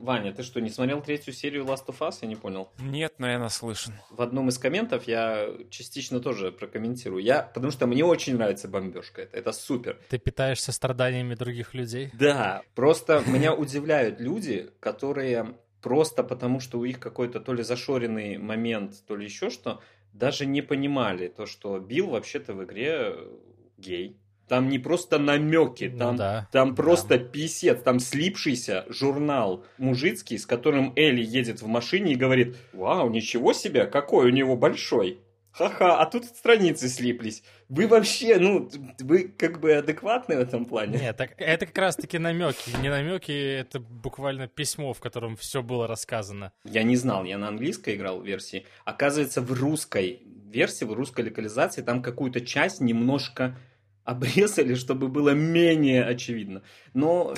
Ваня, ты что, не смотрел третью серию Last of Us? Я не понял. Нет, но я наслышан. В одном из комментов я частично тоже прокомментирую. Я, потому что мне очень нравится бомбежка. Это, это супер. Ты питаешься страданиями других людей? Да. Просто меня удивляют люди, которые просто потому, что у них какой-то то ли зашоренный момент, то ли еще что, даже не понимали то, что Билл вообще-то в игре гей. Там не просто намеки, Ну там, да, там да. просто писец, там слипшийся журнал мужицкий, с которым Элли едет в машине и говорит, вау, ничего себе, какой у него большой. Ха-ха, а тут страницы слиплись. Вы вообще, ну, вы как бы адекватны в этом плане? Нет, так, это как раз-таки намеки. Не намеки, это буквально письмо, в котором все было рассказано. Я не знал, я на английской играл в версии. Оказывается, в русской версии, в русской локализации, там какую-то часть немножко обрезали, чтобы было менее очевидно. Но,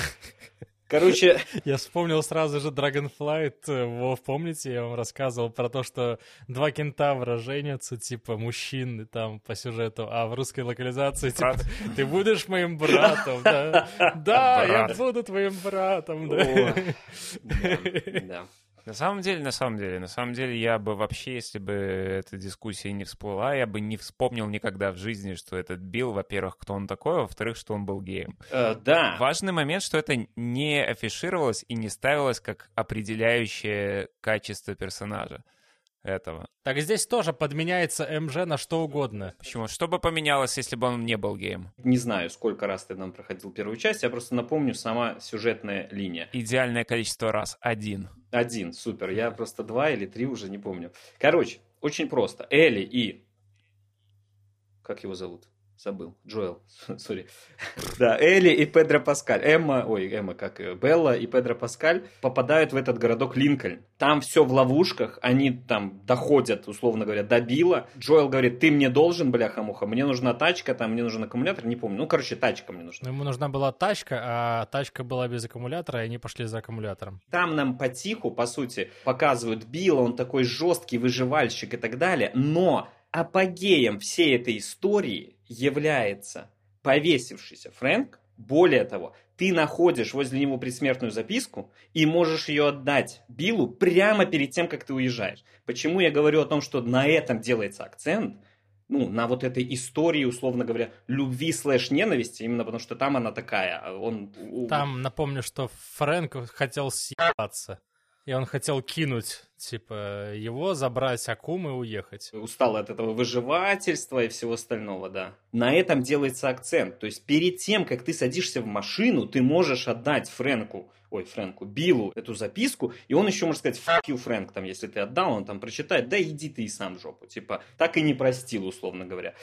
короче, Я вспомнил сразу же Dragonflight. э, Вов, помните, я вам рассказывал про то, что два кентавра женятся, типа, мужчины там по сюжету, а в русской локализации, типа, ты будешь моим братом, да? Да, я буду твоим братом, да, да. На самом деле, на самом деле, на самом деле, я бы вообще, если бы эта дискуссия не всплыла, я бы не вспомнил никогда в жизни, что этот Билл, во-первых, кто он такой, а во-вторых, что он был геем. Э, Да, Важный момент, что это не афишировалось и не ставилось как определяющее качество персонажа этого. Так здесь тоже подменяется МЖ на что угодно. Почему? Что бы поменялось, если бы он не был геем? не знаю, сколько раз ты нам проходил первую часть, я просто напомню сама сюжетная линия. Идеальное количество раз. Один. Один, супер. Я просто два или три уже не помню. Короче, очень просто. Элли и... Как его зовут? Забыл. Джоэл. Sorry. Да, Элли и Педро Паскаль. Эмма, ой, Эмма, как ее? Белла и Педро Паскаль попадают в этот городок Линкольн. Там все в ловушках. Они там доходят, условно говоря, до Билла. Джоэл говорит, ты мне должен, бляха-муха. Мне нужна тачка, там мне нужен аккумулятор. Не помню. Ну, короче, тачка мне нужна. Ему нужна была тачка, а тачка была без аккумулятора, и они пошли за аккумулятором. Там нам потиху, по сути, показывают Билла, он такой жесткий выживальщик и так далее, но апогеем всей этой истории является повесившийся Фрэнк. Более того, ты находишь возле него предсмертную записку и можешь ее отдать Биллу прямо перед тем, как ты уезжаешь. Почему я говорю о том, что на этом делается акцент? ну, на вот этой истории, условно говоря, любви слэш ненависти, именно потому что там она такая. а Он, Там, напомню, что Фрэнк хотел съебаться. И он хотел кинуть, типа, его, забрать Акуму и уехать. устал от этого выживательства и всего остального, да. На этом делается акцент. То есть перед тем, как ты садишься в машину, ты можешь отдать Фрэнку, ой, Фрэнку, Биллу эту записку, и он еще может сказать «fuck you, Фрэнк», там, если ты отдал, он там прочитает, да иди ты и сам в жопу. Типа, так и не простил, условно говоря.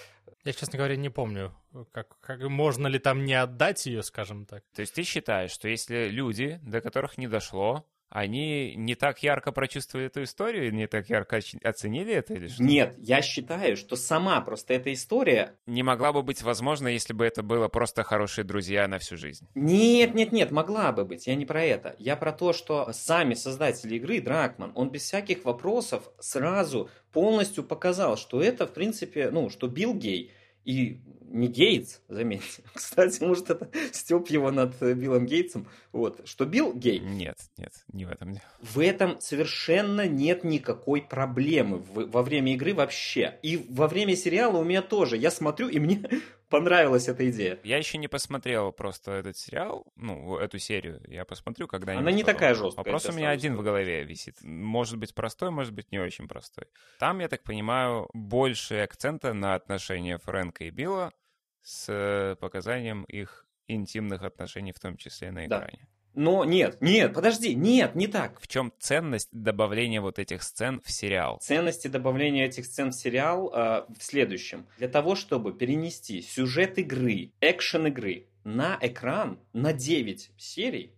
Я, честно говоря, не помню, как, как можно ли там не отдать ее, скажем так. То есть ты считаешь, что если люди, до которых не дошло, они не так ярко прочувствовали эту историю, не так ярко оценили это или что? Нет, я считаю, что сама просто эта история Не могла бы быть возможно, если бы это было просто хорошие друзья на всю жизнь. Нет, нет, нет, могла бы быть. Я не про это. Я про то, что сами создатели игры, Дракман, он без всяких вопросов сразу полностью показал, что это, в принципе, ну, что Билл гей. И не Гейтс, заметьте. Кстати, может, это степ его над Биллом Гейтсом. Вот, что Билл гей. Нет, нет, не в этом. В этом совершенно нет никакой проблемы во время игры вообще. И во время сериала у меня тоже. Я смотрю, и мне понравилась эта идея. Я еще не посмотрел просто этот сериал, ну, эту серию. Я посмотрю когда-нибудь. Она не потом. такая жесткая, Вопрос у меня один в голове висит. Может быть простой, может быть не очень простой. Там, я так понимаю, больше акцента на отношения Фрэнка и Билла с э, показанием их интимных отношений, в том числе на Да. Но нет, нет, подожди, нет, не так. В чем ценность добавления вот этих сцен в сериал? Ценности добавления этих сцен в сериал э, в следующем. Для того, чтобы перенести сюжет игры, экшен игры на экран на 9 серий,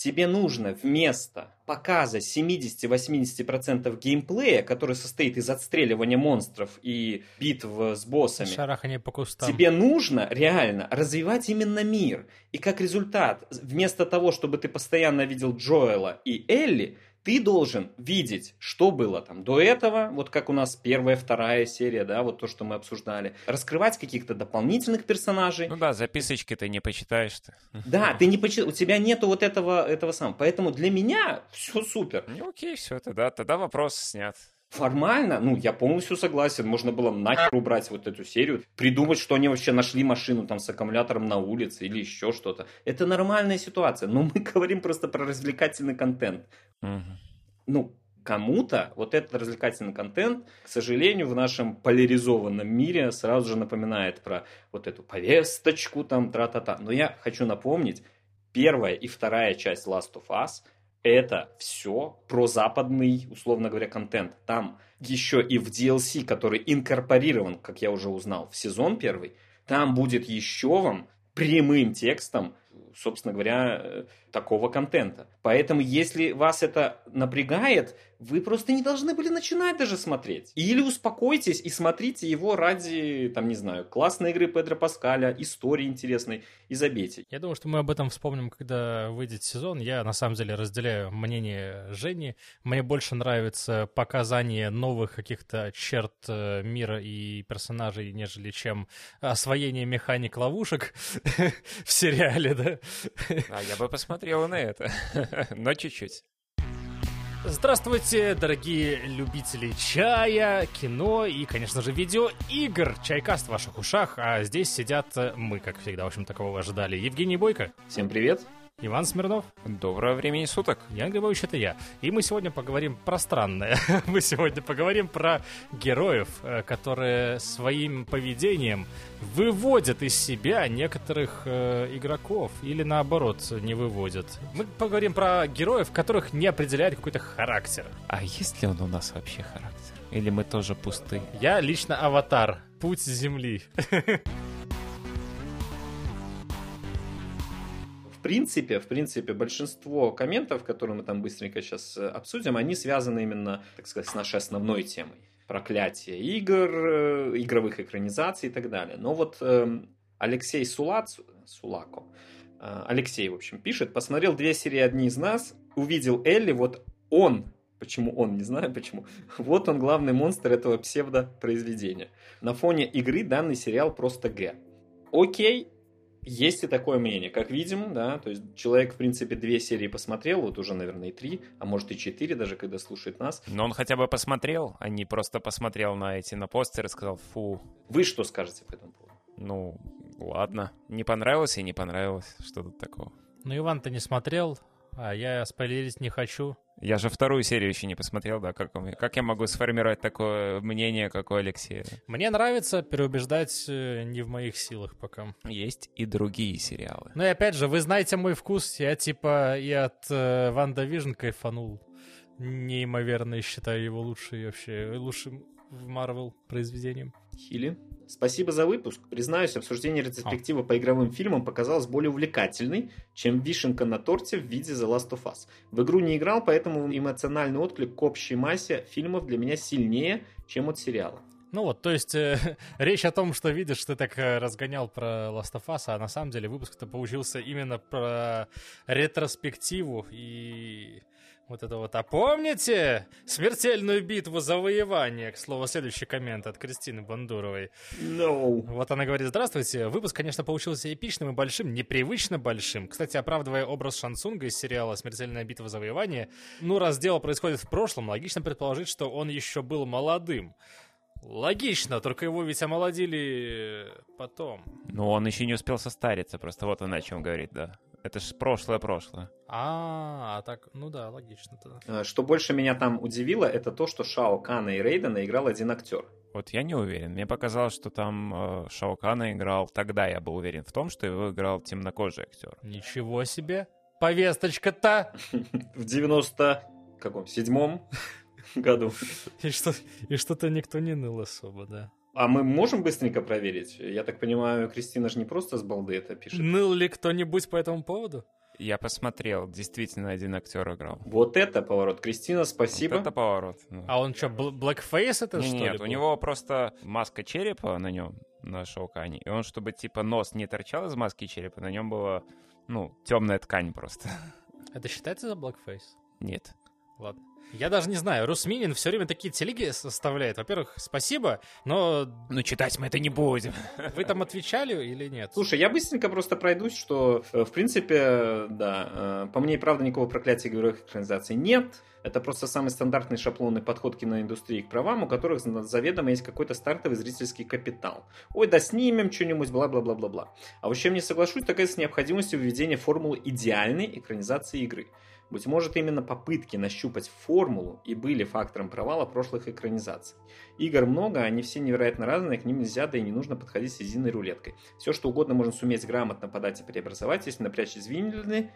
тебе нужно вместо показа 70-80% геймплея, который состоит из отстреливания монстров и битв с боссами, Шарахание по кустам. Тебе нужно реально развивать именно мир. И как результат, вместо того, чтобы ты постоянно видел Джоэла и Элли, Ты должен видеть, что было там до этого, вот как у нас первая, вторая серия, да, вот то, что мы обсуждали. Раскрывать каких-то дополнительных персонажей. Ну да, записочки ты не почитаешь. -то. Да, ты не почитаешь, у тебя нету вот этого, этого самого. Поэтому для меня все супер. Ну окей, все, тогда, тогда вопрос снят. Формально, ну, я полностью согласен. Можно было нахер убрать вот эту серию, придумать, что они вообще нашли машину там с аккумулятором на улице или еще что-то. Это нормальная ситуация, но мы говорим просто про развлекательный контент. Угу. Ну, кому-то вот этот развлекательный контент, к сожалению, в нашем поляризованном мире сразу же напоминает про вот эту повесточку там, тра-та-та. Но я хочу напомнить, первая и вторая часть Last of Us – это все про западный, условно говоря, контент. Там еще и в DLC, который инкорпорирован, как я уже узнал, в сезон первый, там будет еще вам прямым текстом, собственно говоря, э, такого контента. Поэтому, если вас это напрягает, вы просто не должны были начинать даже смотреть. Или успокойтесь и смотрите его ради, там, не знаю, классной игры Педро Паскаля, истории интересной и забейте. Я думаю, что мы об этом вспомним, когда выйдет сезон. Я, на самом деле, разделяю мнение Жени. Мне больше нравится показание новых каких-то черт э, мира и персонажей, нежели чем освоение механик ловушек в сериале, да? А я бы посмотрел на это, но чуть-чуть. Здравствуйте, дорогие любители чая, кино и, конечно же, видеоигр. Чайкаст в ваших ушах, а здесь сидят мы, как всегда, в общем, такого ожидали. Евгений Бойко. Всем привет. Иван Смирнов. Доброго времени суток. Ян Грибович, это я. И мы сегодня поговорим про странное. мы сегодня поговорим про героев, э, которые своим поведением выводят из себя некоторых э, игроков. Или наоборот, не выводят. Мы поговорим про героев, которых не определяет какой-то характер. А есть ли он у нас вообще характер? Или мы тоже пусты? Я лично аватар. Путь Земли. принципе, в принципе, большинство комментов, которые мы там быстренько сейчас э, обсудим, они связаны именно, так сказать, с нашей основной темой. Проклятие игр, э, игровых экранизаций и так далее. Но вот э, Алексей Сулац, Сулако, э, Алексей, в общем, пишет, посмотрел две серии «Одни из нас», увидел Элли, вот он Почему он, не знаю почему. Вот он главный монстр этого псевдопроизведения. На фоне игры данный сериал просто Г. Окей, есть и такое мнение, как видим, да, то есть человек, в принципе, две серии посмотрел, вот уже, наверное, и три, а может и четыре, даже когда слушает нас. Но он хотя бы посмотрел, а не просто посмотрел на эти, на постеры и сказал, фу. Вы что скажете по этому поводу? Ну, ладно, не понравилось и не понравилось, что тут такого. Ну, Иван-то не смотрел, а я спойлерить не хочу. Я же вторую серию еще не посмотрел, да, как, как я могу сформировать такое мнение, как у Алексея? Мне нравится переубеждать э, не в моих силах пока. Есть и другие сериалы. Ну и опять же, вы знаете мой вкус, я типа и от э, WandaVision кайфанул. Неимоверно считаю его лучший вообще, лучшим в Марвел произведением. Хили? Спасибо за выпуск. Признаюсь, обсуждение ретроспективы по игровым фильмам показалось более увлекательной, чем вишенка на торте в виде The Last of Us. В игру не играл, поэтому эмоциональный отклик к общей массе фильмов для меня сильнее, чем от сериала. Ну вот, то есть э, речь о том, что видишь, ты так э, разгонял про Last of Us, а на самом деле выпуск-то получился именно про ретроспективу и вот это вот. А помните смертельную битву завоевания? К слову, следующий коммент от Кристины Бандуровой. No. Вот она говорит, здравствуйте. Выпуск, конечно, получился эпичным и большим, непривычно большим. Кстати, оправдывая образ Шансунга из сериала «Смертельная битва завоевания», ну, раз дело происходит в прошлом, логично предположить, что он еще был молодым. Логично, только его ведь омолодили потом. Ну, он еще не успел состариться, просто вот он о чем говорит, да. Это же прошлое-прошлое. А, а так, ну да, логично тогда. Э, что больше меня там удивило, это то, что Шао Кана и Рейдена играл один актер. Вот я не уверен. Мне показалось, что там э, Шао Кана играл... Тогда я был уверен в том, что его играл темнокожий актер. Ничего себе! Повесточка-то! В 90 каком? Седьмом году. И, что, и что-то никто не ныл особо, да. А мы можем быстренько проверить? Я так понимаю, Кристина же не просто с балды это пишет. Ныл ли кто-нибудь по этому поводу? Я посмотрел, действительно один актер играл. Вот это поворот. Кристина, спасибо. Вот это поворот. Ну. А он что, blackface это не, что Нет, у него просто маска черепа на нем, на шоукане. И он, чтобы типа нос не торчал из маски черепа, на нем была, ну, темная ткань просто. Это считается за blackface? Нет. ладно. Я даже не знаю, Русминин все время такие телеги составляет. Во-первых, спасибо, но... Ну, читать мы это не будем. Вы там отвечали или нет? Слушай, я быстренько просто пройдусь, что, э, в принципе, да, э, по мне, правда, никакого проклятия героев экранизации нет. Это просто самый стандартный шаблонный подход киноиндустрии к правам, у которых заведомо есть какой-то стартовый зрительский капитал. Ой, да снимем что-нибудь, бла-бла-бла-бла-бла. А вот с чем не соглашусь, так это с необходимостью введения формулы идеальной экранизации игры. Быть может, именно попытки нащупать формулу и были фактором провала прошлых экранизаций. Игр много, они все невероятно разные, к ним нельзя, да и не нужно подходить с единой рулеткой. Все, что угодно можно суметь грамотно подать и преобразовать, если напрячь извилины,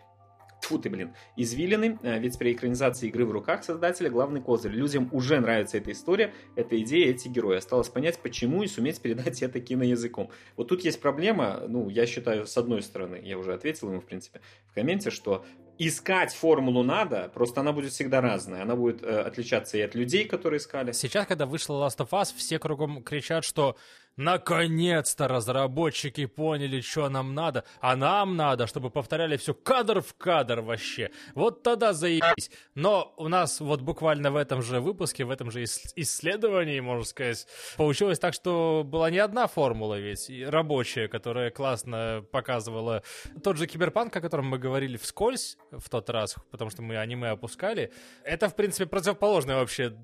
Тьфу ты, блин. Извилины, э, ведь при экранизации игры в руках создателя главный козырь. Людям уже нравится эта история, эта идея, эти герои. Осталось понять, почему и суметь передать это киноязыком. Вот тут есть проблема, ну, я считаю, с одной стороны, я уже ответил ему, в принципе, в комменте, что искать формулу надо, просто она будет всегда разная. Она будет э, отличаться и от людей, которые искали. Сейчас, когда вышла Last of Us, все кругом кричат, что Наконец-то разработчики поняли, что нам надо. А нам надо, чтобы повторяли все кадр в кадр вообще. Вот тогда заебись. Но у нас вот буквально в этом же выпуске, в этом же исследовании, можно сказать, получилось так, что была не одна формула ведь рабочая, которая классно показывала тот же киберпанк, о котором мы говорили вскользь в тот раз, потому что мы аниме опускали. Это, в принципе, противоположная вообще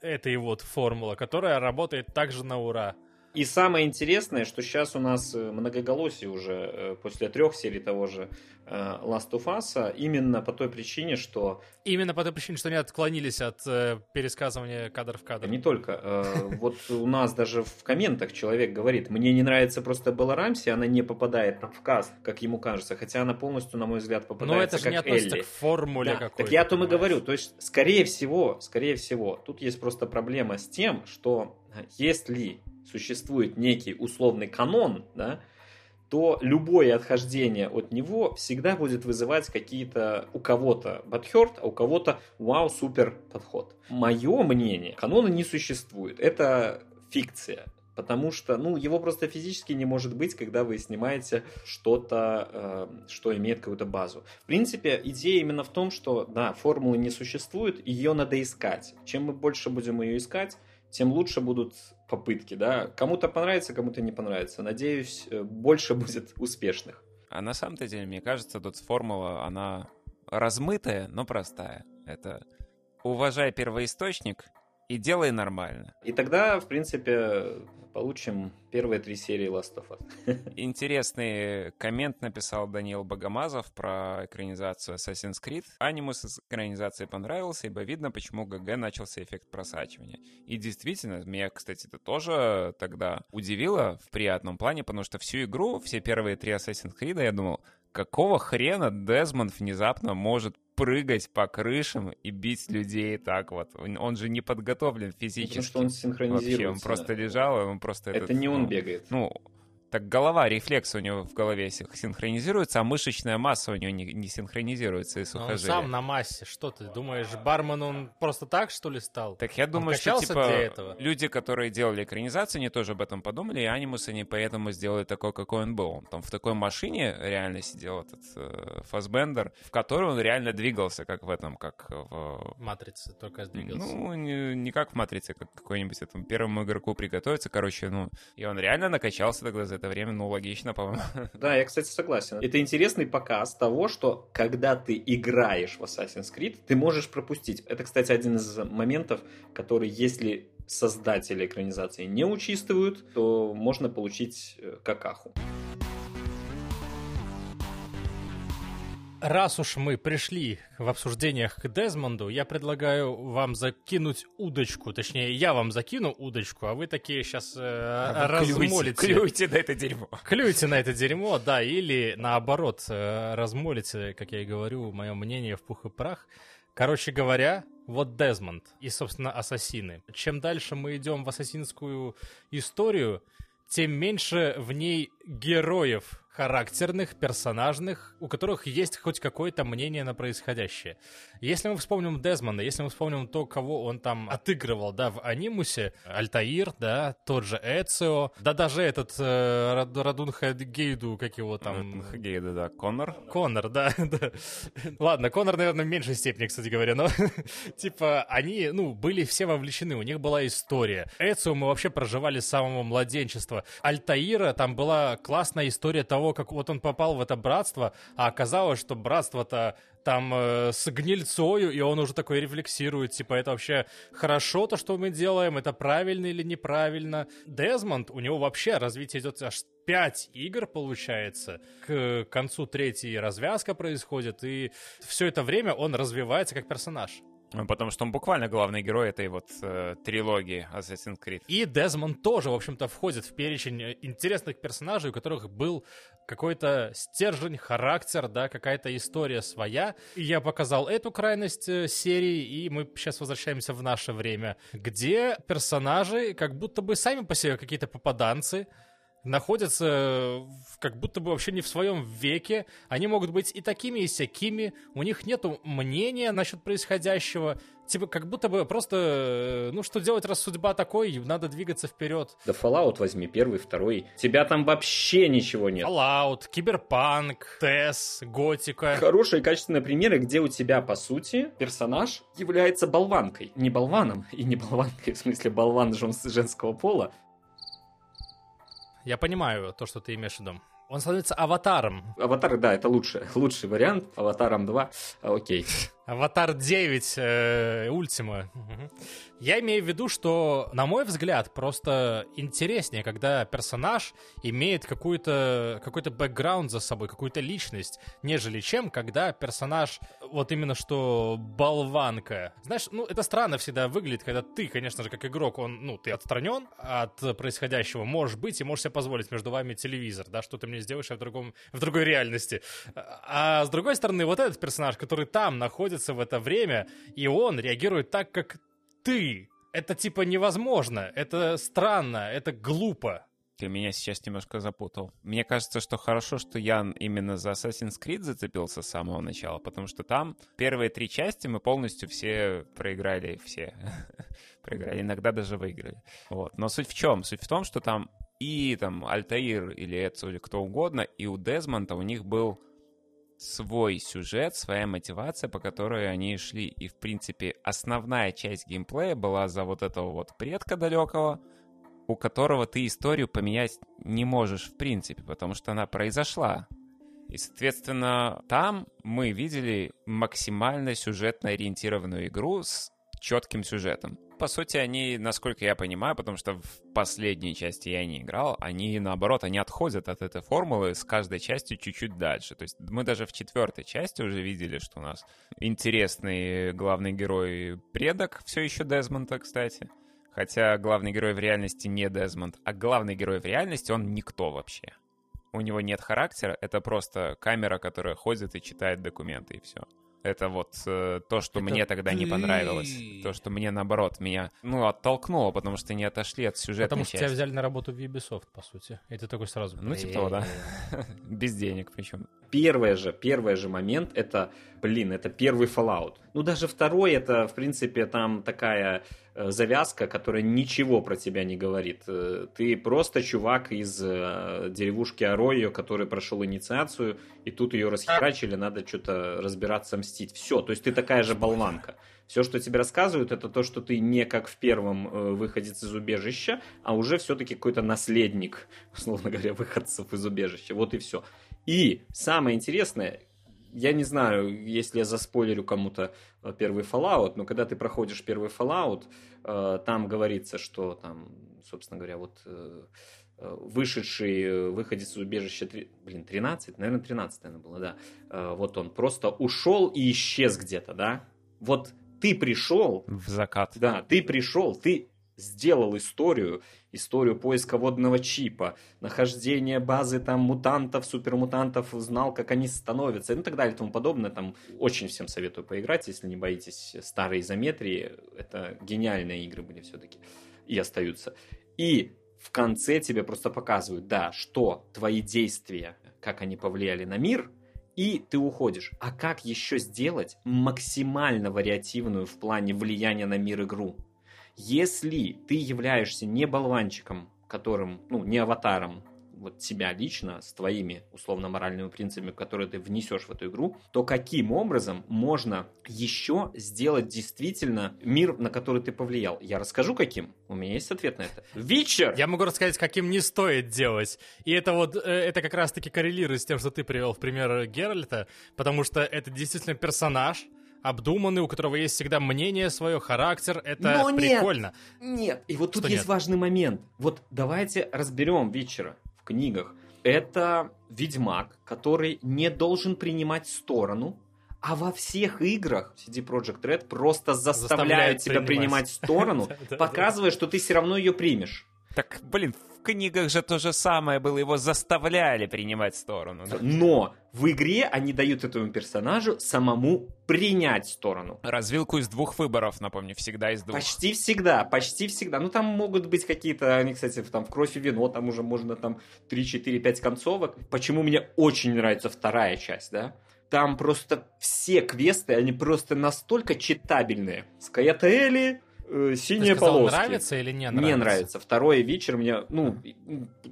этой вот формула, которая работает также на ура. И самое интересное, что сейчас у нас э, многоголосие уже э, после трех серий того же э, Last of Us, именно по той причине, что... Именно по той причине, что они отклонились от пересказывания кадр в кадр. Не только. Вот у нас даже в комментах человек говорит, мне не нравится просто Белла Рамси, она не попадает в каст, как ему кажется, хотя она полностью, на мой взгляд, попадается Но это же не относится Элли. к формуле да, какой-то. Так я о том и говорю. То есть, скорее всего, скорее всего, тут есть просто проблема с тем, что если существует некий условный канон, да, то любое отхождение от него всегда будет вызывать какие-то у кого-то бадхерт, а у кого-то вау, супер подход. Мое мнение, канона не существует. Это фикция. Потому что, ну, его просто физически не может быть, когда вы снимаете что-то, э, что имеет какую-то базу. В принципе, идея именно в том, что, да, формулы не существует, ее надо искать. Чем мы больше будем ее искать, тем лучше будут попытки, да. Кому-то понравится, кому-то не понравится. Надеюсь, э, больше будет успешных. А на самом-то деле, мне кажется, тут формула, она размытая, но простая. Это уважай первоисточник и делай нормально. И тогда, в принципе, получим первые три серии Last of Us. Интересный коммент написал Даниил Богомазов про экранизацию Assassin's Creed. Аниму с экранизацией понравился, ибо видно, почему ГГ начался эффект просачивания. И действительно, меня, кстати, это тоже тогда удивило в приятном плане, потому что всю игру, все первые три Assassin's Creed, я думал, какого хрена Дезмонд внезапно может прыгать по крышам и бить людей так вот. Он же не подготовлен физически. Потому что он синхронизируется. Вообще, он просто лежал, и он просто... Это этот, не он ну, бегает. Ну, так голова, рефлекс у него в голове синхронизируется, а мышечная масса у него не, не синхронизируется и сухожилия. он сам на массе. Что ты думаешь, бармен он просто так, что ли, стал? Так я думаю, что типа люди, которые делали экранизацию, они тоже об этом подумали, и анимус они поэтому сделали такой, какой он был. Он там в такой машине реально сидел этот э, Фасбендер, в которой он реально двигался, как в этом, как в... Матрице только двигался. Ну, не, не как в Матрице, как какой-нибудь этому первому игроку приготовиться, короче, ну, и он реально накачался тогда за это время, ну, логично, по-моему. Да, я, кстати, согласен. Это интересный показ того, что когда ты играешь в Assassin's Creed, ты можешь пропустить. Это, кстати, один из моментов, который, если создатели экранизации не учитывают, то можно получить э, какаху. Раз уж мы пришли в обсуждениях к Дезмонду, я предлагаю вам закинуть удочку. Точнее, я вам закину удочку, а вы такие сейчас э, а размолите. Клюйте, клюйте на это дерьмо. Клюйте на это дерьмо, да, или наоборот, э, размолите, как я и говорю, мое мнение в пух и прах. Короче говоря, вот Дезмонд и, собственно, ассасины. Чем дальше мы идем в ассасинскую историю, тем меньше в ней героев характерных, персонажных, у которых есть хоть какое-то мнение на происходящее. Если мы вспомним Дезмонда, если мы вспомним то, кого он там отыгрывал, да, в анимусе, Альтаир, да, тот же Эцио, да даже этот э, Радун Хагейду, как его там... Хагейду, да, Коннор. Коннор, да, да. Ладно, Коннор, наверное, в меньшей степени, кстати говоря, но типа они, ну, были все вовлечены, у них была история. Эцио мы вообще проживали с самого младенчества. Альтаира, там была классная история того, того, как вот он попал в это братство, а оказалось, что братство-то там э, с гнильцою, и он уже такой рефлексирует, типа, это вообще хорошо то, что мы делаем, это правильно или неправильно. Дезмонд, у него вообще развитие идет аж 5 игр, получается. К концу третьей развязка происходит, и все это время он развивается как персонаж. Потому что он буквально главный герой этой вот э, трилогии Assassin's Creed. И Дезмонд тоже, в общем-то, входит в перечень э, интересных персонажей, у которых был какой-то стержень, характер, да, какая-то история своя. И я показал эту крайность э, серии, и мы сейчас возвращаемся в наше время, где персонажи как будто бы сами по себе какие-то попаданцы, находятся как будто бы вообще не в своем веке. Они могут быть и такими, и всякими. У них нету мнения насчет происходящего. Типа, как будто бы просто, э, ну, что делать, раз судьба такой, надо двигаться вперед. Да Fallout возьми, первый, второй. Тебя там вообще ничего нет. Fallout, Киберпанк, Тесс, Готика. Хорошие качественные примеры, где у тебя, по сути, персонаж является болванкой. Не болваном, и не болванкой, в смысле болван женского пола, я понимаю то, что ты имеешь в виду. Он становится аватаром. Аватар, да, это лучше, лучший вариант. Аватаром 2, окей. Аватар 9, э, Ультима. Я имею в виду, что, на мой взгляд, просто интереснее, когда персонаж имеет какую-то, какой-то бэкграунд за собой, какую-то личность, нежели чем, когда персонаж вот именно что болванка. Знаешь, ну, это странно всегда выглядит, когда ты, конечно же, как игрок, он, ну, ты отстранен от происходящего, можешь быть и можешь себе позволить между вами телевизор, да, что ты мне сделаешь в, другом, в другой реальности. А с другой стороны, вот этот персонаж, который там находится в это время, и он реагирует так, как ты. Это типа невозможно, это странно, это глупо. Ты меня сейчас немножко запутал. Мне кажется, что хорошо, что я именно за Assassin's Creed зацепился с самого начала, потому что там первые три части мы полностью все проиграли, все проиграли, иногда даже выиграли. Вот. Но суть в чем? Суть в том, что там и там Альтаир или Эцу или кто угодно, и у Дезмонта у них был свой сюжет, своя мотивация, по которой они шли. И, в принципе, основная часть геймплея была за вот этого вот предка далекого, у которого ты историю поменять не можешь в принципе, потому что она произошла. И, соответственно, там мы видели максимально сюжетно ориентированную игру с четким сюжетом по сути, они, насколько я понимаю, потому что в последней части я не играл, они, наоборот, они отходят от этой формулы с каждой частью чуть-чуть дальше. То есть мы даже в четвертой части уже видели, что у нас интересный главный герой предок, все еще Дезмонта, кстати. Хотя главный герой в реальности не Дезмонд, а главный герой в реальности он никто вообще. У него нет характера, это просто камера, которая ходит и читает документы, и все. Это вот э, то, что это мне тогда ты... не понравилось. То, что мне, наоборот, меня, ну, оттолкнуло, потому что не отошли от сюжета. Потому что части. тебя взяли на работу в Ubisoft, по сути. И ты такой сразу... Ну, типа того, да. Без денег причем. Первый же, первый же момент, это, блин, это первый Fallout. Ну, даже второй, это, в принципе, там такая завязка, которая ничего про тебя не говорит. Э, ты просто чувак из э, деревушки Аройо, который прошел инициацию, и тут ее расхерачили, надо что-то разбираться, мстить. Все, то есть ты такая же болванка. Все, что тебе рассказывают, это то, что ты не как в первом э, выходец из убежища, а уже все-таки какой-то наследник, условно говоря, выходцев из убежища. Вот и все. И самое интересное, я не знаю, если я заспойлерю кому-то э, первый Fallout, но когда ты проходишь первый Fallout, э, там говорится, что там, собственно говоря, вот э, вышедший выходец из убежища, блин, 13, наверное, 13, наверное, было, да, вот он просто ушел и исчез где-то, да, вот ты пришел... В закат. Да, ты пришел, ты сделал историю, историю поиска водного чипа, нахождение базы там мутантов, супермутантов, знал, как они становятся, и ну так далее и тому подобное. Там очень всем советую поиграть, если не боитесь старой изометрии. Это гениальные игры были все-таки и остаются. И в конце тебе просто показывают, да, что твои действия, как они повлияли на мир, и ты уходишь. А как еще сделать максимально вариативную в плане влияния на мир игру? Если ты являешься не болванчиком, которым, ну, не аватаром, вот себя лично с твоими условно-моральными принципами, которые ты внесешь в эту игру, то каким образом можно еще сделать действительно мир, на который ты повлиял? Я расскажу, каким. У меня есть ответ на это. Вечер! Я могу рассказать, каким не стоит делать. И это вот, э, это как раз-таки коррелирует с тем, что ты привел в пример Геральта, потому что это действительно персонаж, обдуманный, у которого есть всегда мнение свое, характер. Это Но нет, прикольно. Нет, и вот тут Что есть нет? важный момент. Вот давайте разберем вечера в книгах. Это ведьмак, который не должен принимать сторону, а во всех играх CD Projekt Red просто заставляют Заставляет тебя принимать. принимать сторону, показывая, что ты все равно ее примешь. Так, блин, в книгах же то же самое было, его заставляли принимать сторону. да? Но в игре они дают этому персонажу самому принять сторону. Развилку из двух выборов, напомню, всегда из двух. Почти всегда, почти всегда. Ну, там могут быть какие-то, они, кстати, там в «Кровь и вино», там уже можно там 3, 4, 5 концовок. Почему мне очень нравится вторая часть, да? Там просто все квесты, они просто настолько читабельные. Скаятели, э, синие сказал, полоски. нравится или не нравится? Мне нравится. Второй вечер мне, ну,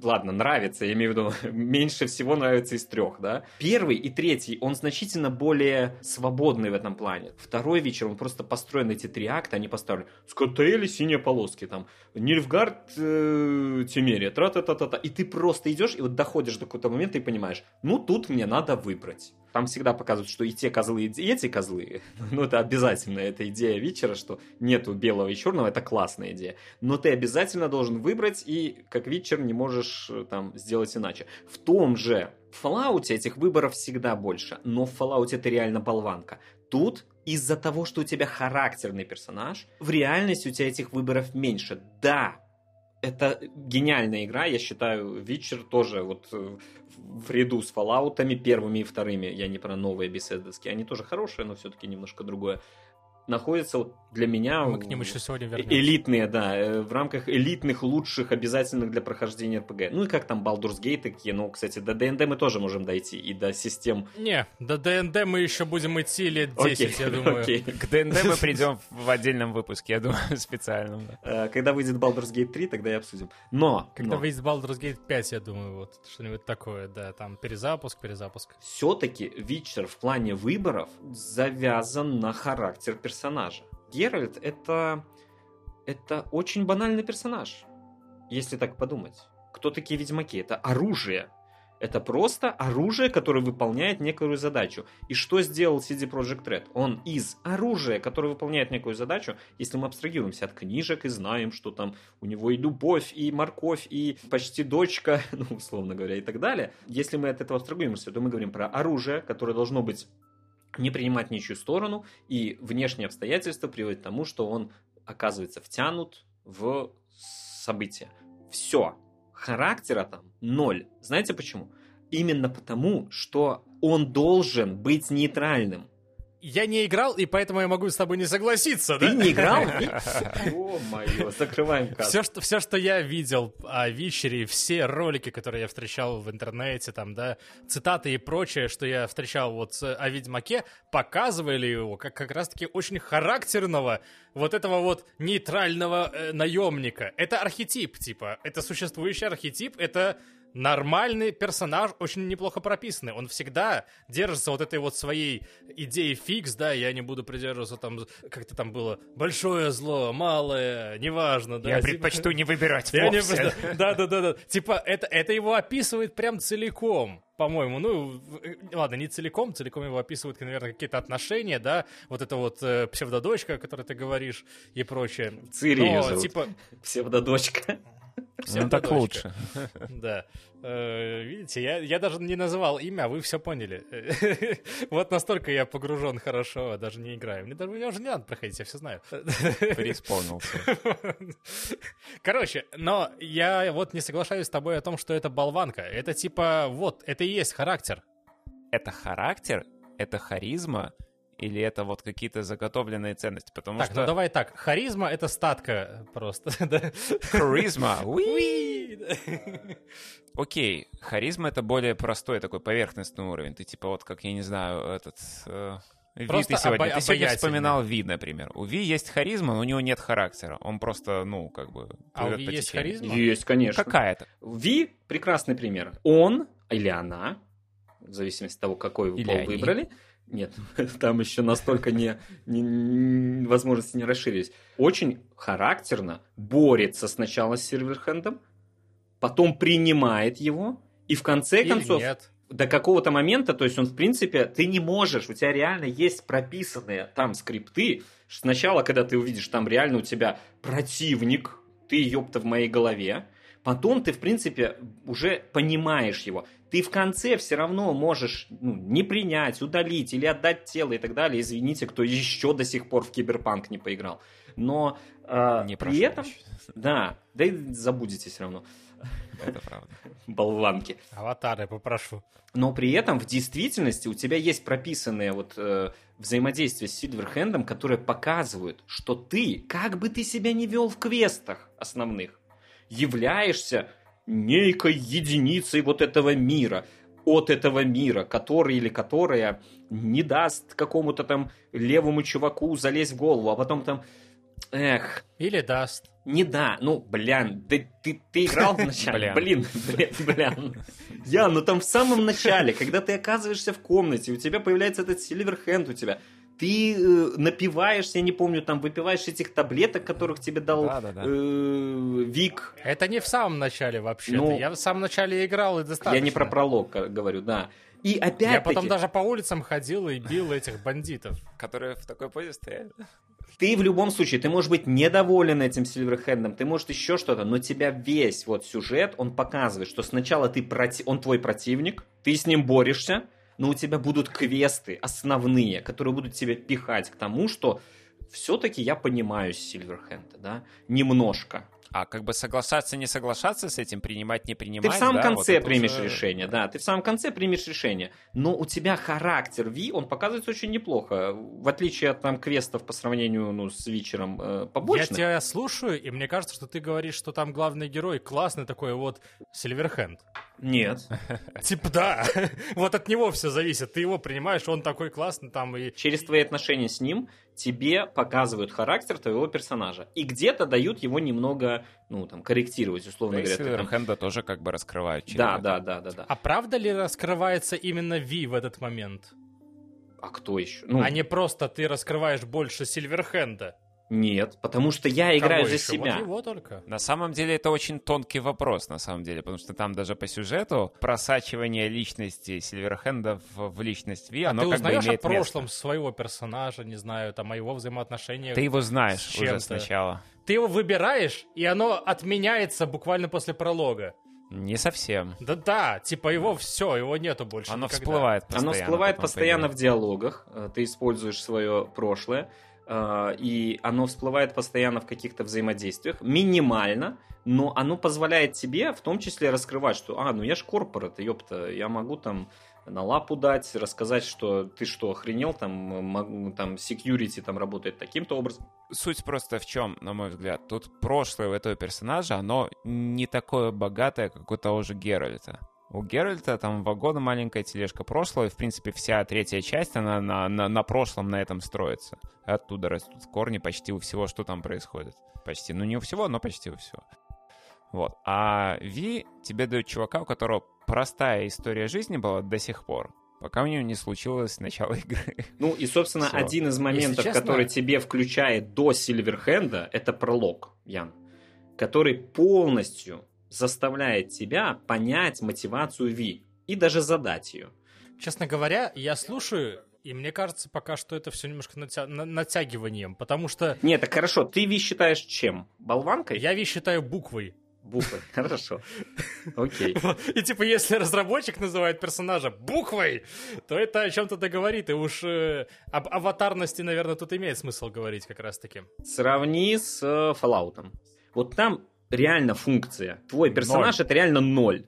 ладно, нравится, я имею в виду, меньше всего нравится из трех, да. Первый и третий, он значительно более свободный в этом плане. Второй вечер, он просто построен эти три акта, они поставлены. Скотели, синие полоски, там, Нильфгард, э, Тимерия, тра-та-та-та-та. И ты просто идешь и вот доходишь до какого-то момента и понимаешь, ну, тут мне надо выбрать. Там всегда показывают, что и те козлы, и эти козлы. Ну, это обязательно, это идея вечера, что нету белого и черного, это классная идея. Но ты обязательно должен выбрать, и как вечер не можешь э, там сделать иначе. В том же Fallout этих выборов всегда больше, но в Fallout это реально болванка. Тут из-за того, что у тебя характерный персонаж, в реальности у тебя этих выборов меньше. Да, это гениальная игра, я считаю, Witcher тоже вот э, в ряду с Fallout'ами первыми и вторыми, я не про новые беседовские, они тоже хорошие, но все-таки немножко другое, находится вот для меня Мы к ним еще сегодня вернемся. элитные, да, э, в рамках элитных, лучших, обязательных для прохождения RPG. Ну и как там Baldur's Gate такие, ну, кстати, до ДНД мы тоже можем дойти, и до систем... Не, до ДНД мы еще будем идти лет 10, Окей, я думаю. окей. К ДНД мы придем в отдельном выпуске, я думаю, специальном. да. Э, Когда выйдет Baldur's Gate 3, тогда и обсудим. Но, Когда но выйдет Baldur's Gate 5, я думаю, вот что-нибудь такое, да, там перезапуск, перезапуск. все-таки Витчер в плане выборов завязан на характер персонажа. Геральт это, это очень банальный персонаж, если так подумать. Кто такие ведьмаки? Это оружие. Это просто оружие, которое выполняет некую задачу. И что сделал CD Projekt Red? Он из оружия, которое выполняет некую задачу, если мы абстрагируемся от книжек и знаем, что там у него и любовь, и морковь, и почти дочка, ну, условно говоря, и так далее. Если мы от этого абстрагируемся, то мы говорим про оружие, которое должно быть не принимать ничью сторону, и внешние обстоятельства приводят к тому, что он оказывается втянут в события. Все. Характера там ноль. Знаете почему? Именно потому, что он должен быть нейтральным. Я не играл, и поэтому я могу с тобой не согласиться, Ты да? не играл? О-моё, закрываем кассу. Все что, все, что я видел о Вичере, все ролики, которые я встречал в интернете, там, да, цитаты и прочее, что я встречал вот о Ведьмаке, показывали его как как раз-таки очень характерного вот этого вот нейтрального э, наемника. Это архетип, типа, это существующий архетип, это нормальный персонаж, очень неплохо прописанный. Он всегда держится вот этой вот своей идеи фикс, да, я не буду придерживаться там, как-то там было, большое зло, малое, неважно, да. Я типа- предпочту не выбирать я не Да, да, да, да. Типа, это, это его описывает прям целиком, по-моему. Ну, ладно, не целиком, целиком его описывают, наверное, какие-то отношения, да, вот это вот э, псевдодочка, о которой ты говоришь, и прочее. Цири Но, типа, Псевдодочка. Ну так лучше. Да. Э, Видите, я, я даже не называл имя, а вы все поняли. Вот настолько я погружен хорошо, а даже не играю. Мне даже уже не надо проходить, я все знаю. Преисполнился. Короче, но я вот не соглашаюсь с тобой о том, что это болванка. Это типа, вот, это и есть характер. Это характер, это харизма, или это вот какие-то заготовленные ценности? Потому так, что... ну давай так. Харизма — это статка просто. да? Харизма. Окей, харизма это более простой такой поверхностный уровень. Ты типа вот как, я не знаю, этот... э, Ви Просто ты сегодня, обо- ты сегодня вспоминал Ви, например. У Ви есть харизма, но у него нет характера. Он просто, ну, как бы... А у Ви есть течению. харизма? Есть, конечно. Какая-то. Ви прекрасный пример. Он или она, в зависимости от того, какой вы Или пол они. выбрали. Нет, там еще настолько не, не- возможности не расширились. Очень характерно борется сначала с Сильверхендом, потом принимает его, и в конце Или концов нет? до какого-то момента, то есть он, в принципе, ты не можешь, у тебя реально есть прописанные там скрипты. Сначала, когда ты увидишь, там реально у тебя противник, ты, ёпта, в моей голове. Потом ты, в принципе, уже понимаешь его. Ты в конце все равно можешь ну, не принять, удалить или отдать тело и так далее. Извините, кто еще до сих пор в Киберпанк не поиграл. Но э, Не при этом, еще. да, да и забудете все равно, Это правда. болванки. Аватары попрошу. Но при этом в действительности у тебя есть прописанные вот э, взаимодействия с Сильверхендом, которые показывают, что ты, как бы ты себя не вел в квестах основных, являешься некой единицей вот этого мира, от этого мира, который или которая не даст какому-то там левому чуваку залезть в голову, а потом там, эх, Или даст. не да, ну, блин, ты, ты, ты играл в начале? Блин. Блин, блин. Я, ну там в самом начале, когда ты оказываешься в комнате, у тебя появляется этот Сильверхенд у тебя, ты э, напиваешься, я не помню, там выпиваешь этих таблеток, которых тебе дал Да-да-да. э, Вик. Это не в самом начале вообще. Ну, я в самом начале играл и достаточно. Я не про пролог говорю, да. И опять Я потом даже по улицам ходил и бил этих бандитов. Которые в такой позе стояли. ты в любом случае, ты можешь быть недоволен этим Сильверхендом, ты может еще что-то, но тебя весь вот сюжет, он показывает, что сначала ты проти... он твой противник, ты с ним борешься, но у тебя будут квесты основные, которые будут тебя пихать к тому, что все-таки я понимаю Сильверхенда, да, немножко. А как бы соглашаться, не соглашаться с этим, принимать, не принимать. Ты в самом да, конце вот примешь уже- решение, да, ты в самом конце примешь решение, но у тебя характер Ви, он показывается очень неплохо, в отличие от там квестов по сравнению ну, с Вичером э, побочных. Я тебя слушаю, и мне кажется, что ты говоришь, что там главный герой классный такой вот Сильверхенд. Нет. Типа да, вот от него все зависит. Ты его принимаешь, он такой классный там и... Через твои отношения с ним тебе показывают характер твоего персонажа. И где-то дают его немного, ну, там, корректировать, условно Да и говоря. там- Сильверхенда тоже как бы раскрывают. Да, это. да, да, да, да. А правда ли раскрывается именно Ви в этот момент? А кто еще? Ну, А не просто ты раскрываешь больше Сильверхенда? Нет, потому что я играю Кого за еще? себя. Вот его только. На самом деле это очень тонкий вопрос, на самом деле, потому что там даже по сюжету просачивание личности Сильверхенда в, в личность Ви, оно ты как бы узнаешь о имеет прошлом место. своего персонажа, не знаю, там, о его взаимоотношениях. Ты его знаешь с уже сначала. Ты его выбираешь, и оно отменяется буквально после пролога. Не совсем. Да-да, типа его все, его нету больше Оно никогда. всплывает постоянно. Оно всплывает постоянно по в диалогах. э, Ты используешь свое прошлое. Э, И оно всплывает постоянно в каких-то взаимодействиях. Минимально, но оно позволяет тебе в том числе раскрывать, что, а, ну я ж корпорат, ёпта, я могу там на лапу дать, рассказать, что ты что, охренел, там, там, security там работает таким-то образом. Суть просто в чем, на мой взгляд. Тут прошлое у этого персонажа, оно не такое богатое, как у того же Геральта. У Геральта там вагон и маленькая тележка прошлого, и, в принципе, вся третья часть, она на, на, на прошлом на этом строится. Оттуда растут корни почти у всего, что там происходит. Почти. Ну, не у всего, но почти у всего. Вот. А Ви тебе дает чувака, у которого простая история жизни была до сих пор, пока у него не случилось начало игры. Ну и, собственно, Всё. один из моментов, честно- который тебе включает до Сильверхенда, это пролог, Ян, который полностью заставляет тебя понять мотивацию Ви и даже задать ее. Честно говоря, я слушаю, и мне кажется пока что это все немножко натя- на- натягиванием, потому что Нет, так хорошо, ты Ви считаешь чем? Болванкой? я Ви считаю буквой. Буквой. Хорошо. Окей. И типа, если разработчик называет персонажа буквой, то это о чем-то договорит. И уж э, об аватарности, наверное, тут имеет смысл говорить как раз-таки. Сравни с э, Fallout. Вот там реально функция. Твой персонаж это реально ноль.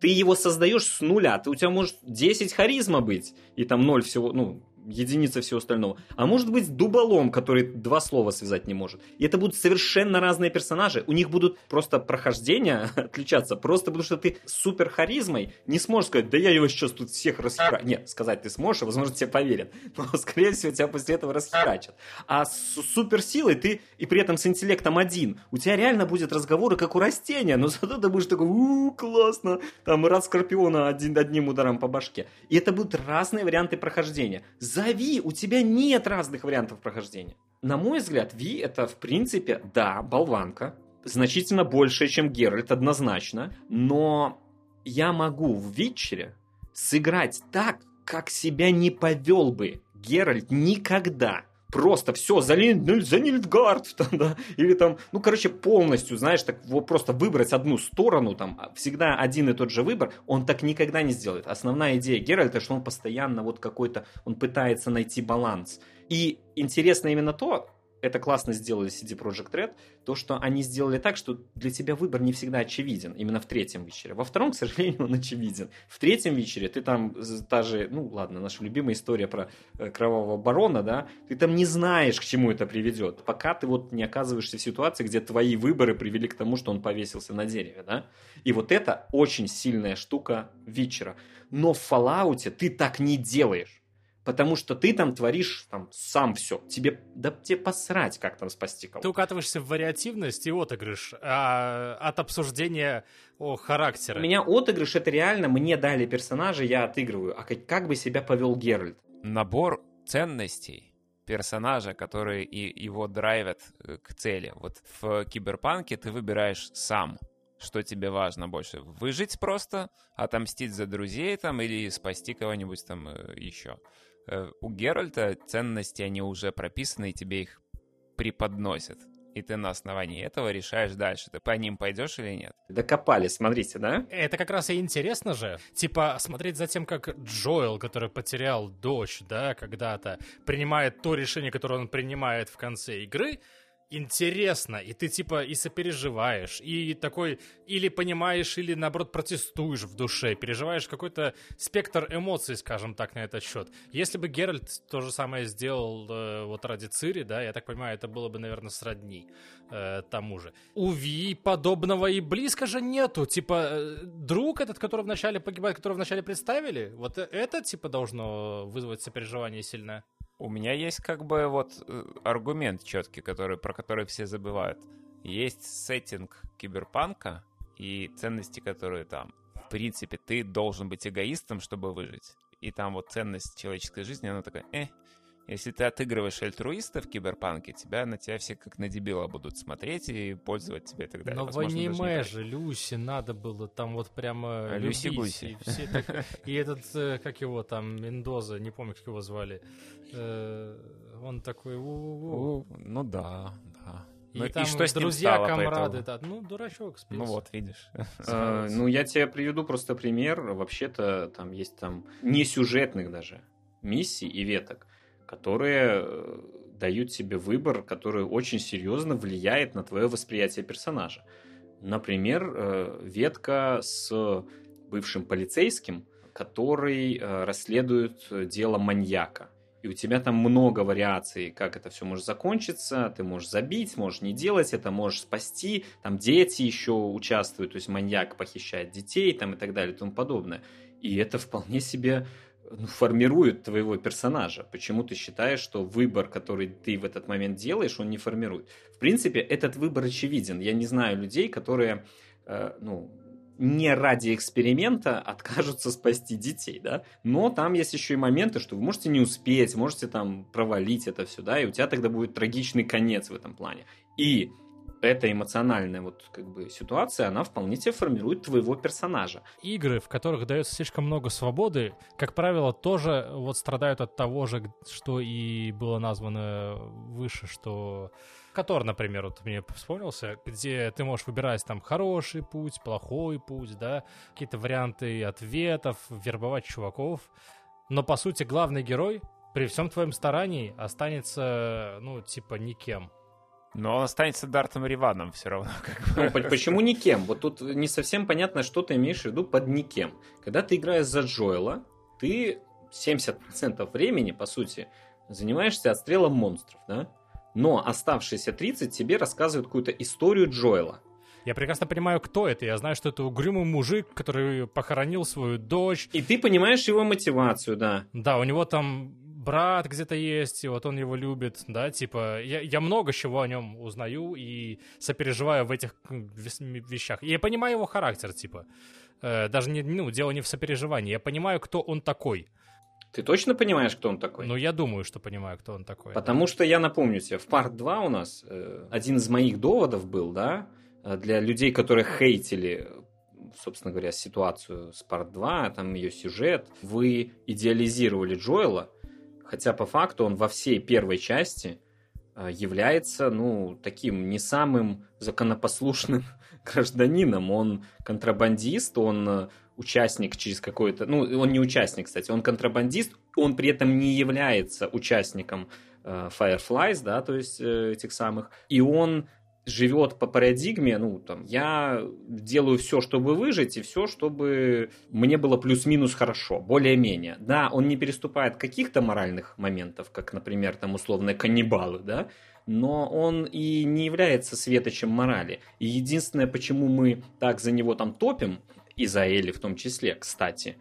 Ты его создаешь с нуля. Ты, у тебя может 10 харизма быть, и там ноль всего, ну, единица всего остального. А может быть дуболом, который два слова связать не может. И это будут совершенно разные персонажи. У них будут просто прохождения отличаться, просто потому что ты супер харизмой не сможешь сказать, да я его сейчас тут всех расхерачу. Нет, сказать ты сможешь, и, возможно, тебе поверят. Но, скорее всего, тебя после этого расхерачат. А с суперсилой ты и при этом с интеллектом один. У тебя реально будет разговоры, как у растения, но зато ты будешь такой, у классно, там раз Скорпиона один, одним ударом по башке. И это будут разные варианты прохождения. Зови, у тебя нет разных вариантов прохождения. На мой взгляд, Ви это, в принципе, да, болванка, значительно больше, чем Геральт, однозначно, но я могу в Витчере сыграть так, как себя не повел бы Геральт никогда просто все, за, ну, за Нильфгард, там, да, или там, ну, короче, полностью, знаешь, так вот просто выбрать одну сторону, там, всегда один и тот же выбор, он так никогда не сделает. Основная идея Геральта, что он постоянно вот какой-то, он пытается найти баланс. И интересно именно то, это классно сделали CD Projekt Red, то, что они сделали так, что для тебя выбор не всегда очевиден, именно в третьем вечере. Во втором, к сожалению, он очевиден. В третьем вечере ты там, та же, ну ладно, наша любимая история про э, Кровавого Барона, да, ты там не знаешь, к чему это приведет, пока ты вот не оказываешься в ситуации, где твои выборы привели к тому, что он повесился на дереве, да. И вот это очень сильная штука вечера. Но в Fallout ты так не делаешь потому что ты там творишь там сам все. Тебе, да тебе посрать, как там спасти кого-то. Ты укатываешься в вариативность и отыгрыш а, от обсуждения о характере. У меня отыгрыш это реально, мне дали персонажа, я отыгрываю. А как, как бы себя повел Геральт? Набор ценностей персонажа, которые и его драйвят э, к цели. Вот в Киберпанке ты выбираешь сам, что тебе важно больше. Выжить просто, отомстить за друзей там или спасти кого-нибудь там э, еще. Э, у Геральта ценности, они уже прописаны, и тебе их преподносят. И ты на основании этого решаешь дальше, ты по ним пойдешь или нет. Докопали, смотрите, да? Это как раз и интересно же. Типа, смотреть за тем, как Джоэл, который потерял дочь, да, когда-то, принимает то решение, которое он принимает в конце игры, интересно, и ты типа и сопереживаешь, и такой или понимаешь, или наоборот протестуешь в душе, переживаешь какой-то спектр эмоций, скажем так, на этот счет. Если бы Геральт то же самое сделал э, вот ради Цири, да, я так понимаю, это было бы, наверное, сродни э, тому же. У Ви подобного и близко же нету. Типа, э, друг этот, который вначале погибает, которого вначале представили, вот это, типа, должно вызвать сопереживание сильное. У меня есть как бы вот э, аргумент четкий, который, про который все забывают. Есть сеттинг киберпанка и ценности, которые там. В принципе, ты должен быть эгоистом, чтобы выжить. И там вот ценность человеческой жизни, она такая, э, если ты отыгрываешь альтруиста в киберпанке, тебя на тебя все как на дебила будут смотреть и пользовать и так далее. Но Возможно, в аниме же Люси надо было там вот прямо а Люси Гуси. И, и этот, э, как его там, Мендоза, не помню, как его звали. Э, он такой... Ну да, да. И, ну, там и что с друзья, стало, комрады, да, ну, дурачок спец. Ну вот, видишь. А, ну, я тебе приведу просто пример. Вообще-то там есть там не сюжетных даже миссий и веток которые э, дают тебе выбор, который очень серьезно влияет на твое восприятие персонажа. Например, э, ветка с бывшим полицейским, который э, расследует дело маньяка. И у тебя там много вариаций, как это все может закончиться. Ты можешь забить, можешь не делать это, можешь спасти. Там дети еще участвуют, то есть маньяк похищает детей там, и так далее и тому подобное. И это вполне себе ну, формирует твоего персонажа. Почему ты считаешь, что выбор, который ты в этот момент делаешь, он не формирует? В принципе, этот выбор очевиден. Я не знаю людей, которые, э, ну, не ради эксперимента откажутся спасти детей, да, но там есть еще и моменты, что вы можете не успеть, можете там провалить это все, да, и у тебя тогда будет трагичный конец в этом плане. И эта эмоциональная вот как бы ситуация, она вполне тебе формирует твоего персонажа. Игры, в которых дается слишком много свободы, как правило, тоже вот страдают от того же, что и было названо выше, что Котор, например, вот мне вспомнился, где ты можешь выбирать там хороший путь, плохой путь, да, какие-то варианты ответов, вербовать чуваков. Но, по сути, главный герой при всем твоем старании останется, ну, типа, никем. Но он останется Дартом Риваном все равно. Как бы. ну, почему никем? Вот тут не совсем понятно, что ты имеешь в виду под никем. Когда ты играешь за Джоэла, ты 70% времени, по сути, занимаешься отстрелом монстров, да? Но оставшиеся 30 тебе рассказывают какую-то историю Джоэла. Я прекрасно понимаю, кто это. Я знаю, что это угрюмый мужик, который похоронил свою дочь. И ты понимаешь его мотивацию, да. Да, у него там брат где-то есть, и вот он его любит, да, типа, я, я много чего о нем узнаю и сопереживаю в этих вещах. И я понимаю его характер, типа, э, даже не, ну, дело не в сопереживании, я понимаю, кто он такой. Ты точно понимаешь, кто он такой? Ну, я думаю, что понимаю, кто он такой. Потому да. что я напомню тебе, в парт 2 у нас э, один из моих доводов был, да, э, для людей, которые хейтили собственно говоря, ситуацию с Парт 2, там ее сюжет, вы идеализировали Джоэла, Хотя по факту он во всей первой части э, является, ну, таким не самым законопослушным гражданином. Он контрабандист, он э, участник через какой-то... Ну, он не участник, кстати, он контрабандист, он при этом не является участником э, Fireflies, да, то есть этих самых. И он живет по парадигме, ну, там, я делаю все, чтобы выжить, и все, чтобы мне было плюс-минус хорошо, более-менее. Да, он не переступает каких-то моральных моментов, как, например, там, условные каннибалы, да, но он и не является светочем морали. И единственное, почему мы так за него там топим, и за Элли в том числе, кстати,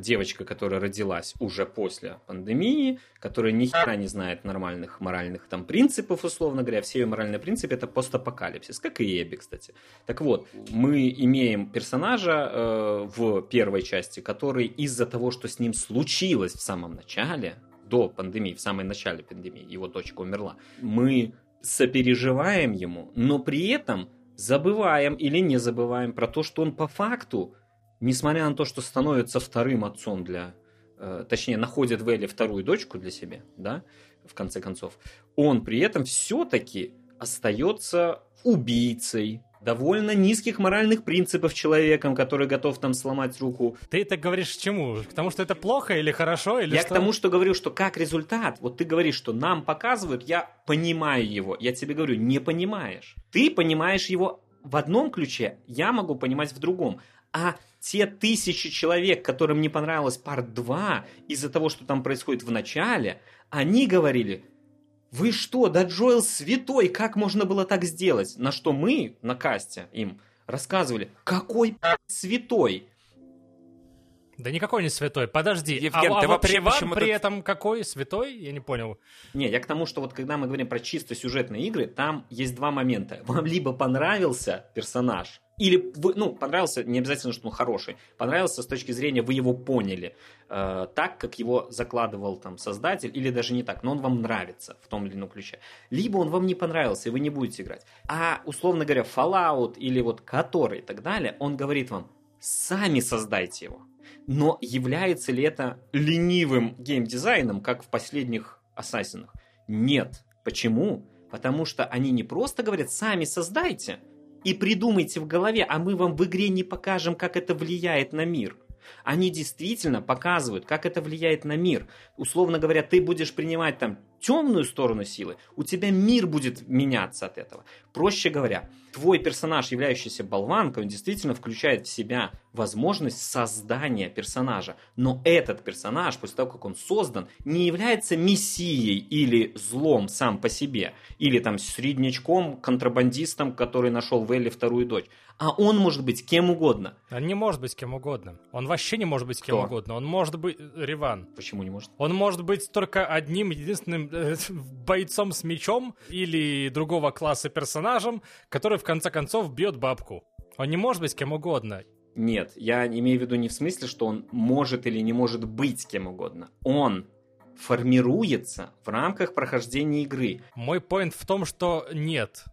девочка, которая родилась уже после пандемии, которая ни хера не знает нормальных моральных там принципов, условно говоря, все ее моральные принципы это постапокалипсис, как и Эбби, кстати. Так вот, мы имеем персонажа э, в первой части, который из-за того, что с ним случилось в самом начале, до пандемии, в самом начале пандемии, его дочка умерла, мы сопереживаем ему, но при этом забываем или не забываем про то, что он по факту несмотря на то, что становится вторым отцом для, э, точнее, находит в Элли вторую дочку для себя, да, в конце концов, он при этом все-таки остается убийцей, довольно низких моральных принципов человеком, который готов там сломать руку. Ты это говоришь к чему? К тому, что это плохо или хорошо? Или я что? к тому, что говорю, что как результат, вот ты говоришь, что нам показывают, я понимаю его. Я тебе говорю, не понимаешь. Ты понимаешь его в одном ключе, я могу понимать в другом. А те тысячи человек, которым не понравилась парт 2 из-за того, что там происходит в начале, они говорили, вы что, да Джоэл святой, как можно было так сделать? На что мы на касте им рассказывали, какой святой? Да никакой не святой. Подожди, Евген, а, ты а вообще вам при этом какой святой? Я не понял. Не, я к тому, что вот когда мы говорим про чисто сюжетные игры, там есть два момента. Вам либо понравился персонаж, или вы, ну, понравился, не обязательно, что он хороший, понравился с точки зрения, вы его поняли э, так, как его закладывал там создатель, или даже не так, но он вам нравится в том или ином ключе. Либо он вам не понравился, и вы не будете играть. А, условно говоря, Fallout или вот который и так далее, он говорит вам, сами создайте его. Но является ли это ленивым геймдизайном, как в последних Ассасинах? Нет. Почему? Потому что они не просто говорят, сами создайте, и придумайте в голове, а мы вам в игре не покажем, как это влияет на мир. Они действительно показывают, как это влияет на мир. Условно говоря, ты будешь принимать там темную сторону силы, у тебя мир будет меняться от этого. Проще говоря, твой персонаж, являющийся болванкой, он действительно включает в себя возможность создания персонажа. Но этот персонаж, после того, как он создан, не является мессией или злом сам по себе. Или там среднячком, контрабандистом, который нашел в Элли вторую дочь. А он может быть кем угодно. Он не может быть кем угодно. Он вообще не может быть кем Кто? угодно. Он может быть... Риван. Почему не может? Он может быть только одним единственным э, бойцом с мечом или другого класса персонажем, который в конце концов бьет бабку. Он не может быть кем угодно. Нет, я имею в виду не в смысле, что он может или не может быть кем угодно. Он формируется в рамках прохождения игры. Мой поинт в том, что нет,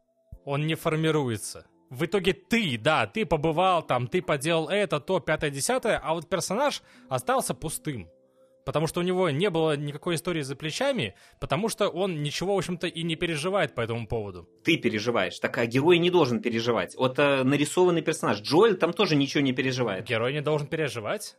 он не формируется. В итоге ты, да, ты побывал там, ты поделал это, то, пятое, десятое, а вот персонаж остался пустым. Потому что у него не было никакой истории за плечами, потому что он ничего, в общем-то, и не переживает по этому поводу. Ты переживаешь, так а герой не должен переживать. Вот а, нарисованный персонаж Джоэль там тоже ничего не переживает. Герой не должен переживать?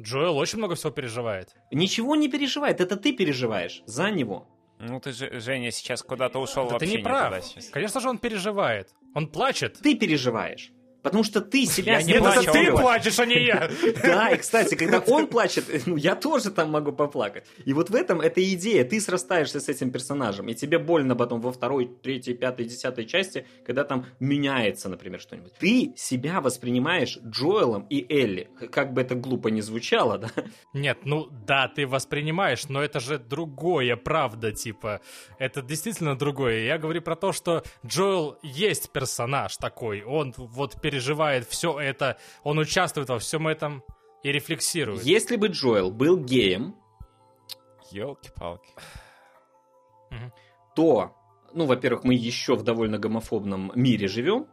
Джоэл очень много всего переживает. Ничего не переживает, это ты переживаешь за него. Ну ты же, Женя, сейчас куда-то ушел Да вообще ты не прав. туда сейчас. Конечно же он переживает. Он плачет. Ты переживаешь. Потому что ты себя Я не Нет, это плачу, ты ассоциируешь. плачешь, а не я. Да, и, кстати, когда он плачет, ну, я тоже там могу поплакать. И вот в этом эта идея. Ты срастаешься с этим персонажем, и тебе больно потом во второй, третьей, пятой, десятой части, когда там меняется, например, что-нибудь. Ты себя воспринимаешь Джоэлом и Элли. Как бы это глупо не звучало, да? Нет, ну да, ты воспринимаешь, но это же другое, правда, типа. Это действительно другое. Я говорю про то, что Джоэл есть персонаж такой. Он вот переживает все это, он участвует во всем этом и рефлексирует. Если бы Джоэл был геем, Елки-палки. то, ну, во-первых, мы еще в довольно гомофобном мире живем,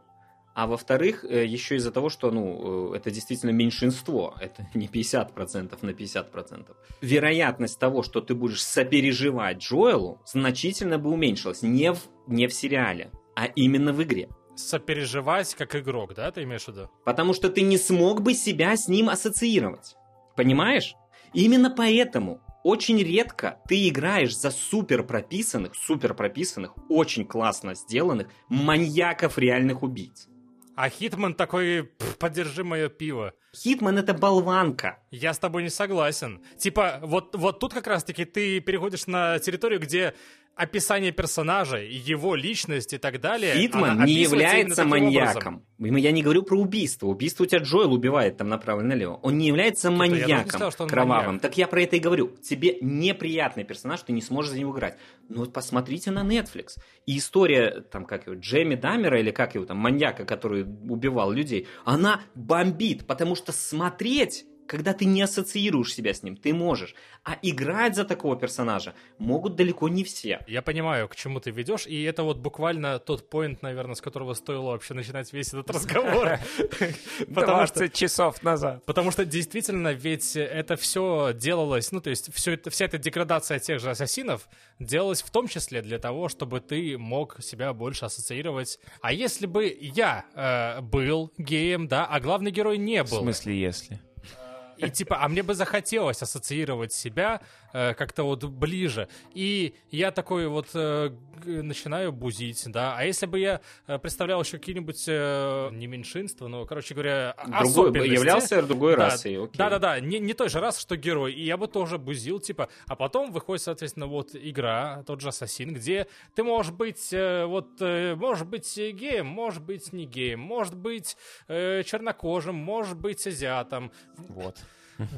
а во-вторых, э, еще из-за того, что, ну, э, это действительно меньшинство, это не 50% на 50%. Вероятность того, что ты будешь сопереживать Джоэлу, значительно бы уменьшилась. Не в, не в сериале, а именно в игре. Сопереживать как игрок, да, ты имеешь в виду? Потому что ты не смог бы себя с ним ассоциировать. Понимаешь? Именно поэтому очень редко ты играешь за супер прописанных, супер прописанных, очень классно сделанных маньяков реальных убийц. А Хитман такой, «Пф, подержи мое пиво. Хитман это болванка. Я с тобой не согласен. Типа, вот, вот тут как раз-таки ты переходишь на территорию, где описание персонажа, его личность и так далее... Хитман не является маньяком. Я не говорю про убийство. Убийство у тебя Джоэл убивает там направо-налево. Он не является не маньяком сказал, что он кровавым. маньяк. Так я про это и говорю. Тебе неприятный персонаж, ты не сможешь за него играть. Но вот посмотрите на Netflix. И история, там, как его, Джейми Даммера, или как его там, маньяка, который убивал людей, она бомбит, потому что смотреть когда ты не ассоциируешь себя с ним, ты можешь. А играть за такого персонажа могут далеко не все. Я понимаю, к чему ты ведешь, и это вот буквально тот поинт, наверное, с которого стоило вообще начинать весь этот разговор. Потому что 20 часов назад. Потому что действительно, ведь это все делалось, ну, то есть все это, вся эта деградация тех же ассасинов делалась в том числе для того, чтобы ты мог себя больше ассоциировать. А если бы я э, был геем, да, а главный герой не В был, смысле, если? И типа, а мне бы захотелось ассоциировать себя э, как-то вот ближе. И я такой вот э, начинаю бузить, да. А если бы я э, представлял еще какие-нибудь э, не меньшинства, но, короче говоря, Другой, особенности. являлся другой Да, расой. окей. Да-да-да, не, не той же раз, что герой. И я бы тоже бузил, типа. А потом выходит, соответственно, вот игра, тот же Ассасин, где ты можешь быть, э, вот, э, можешь быть геем, можешь быть не геем, может быть э, чернокожим, может быть азиатом. Вот.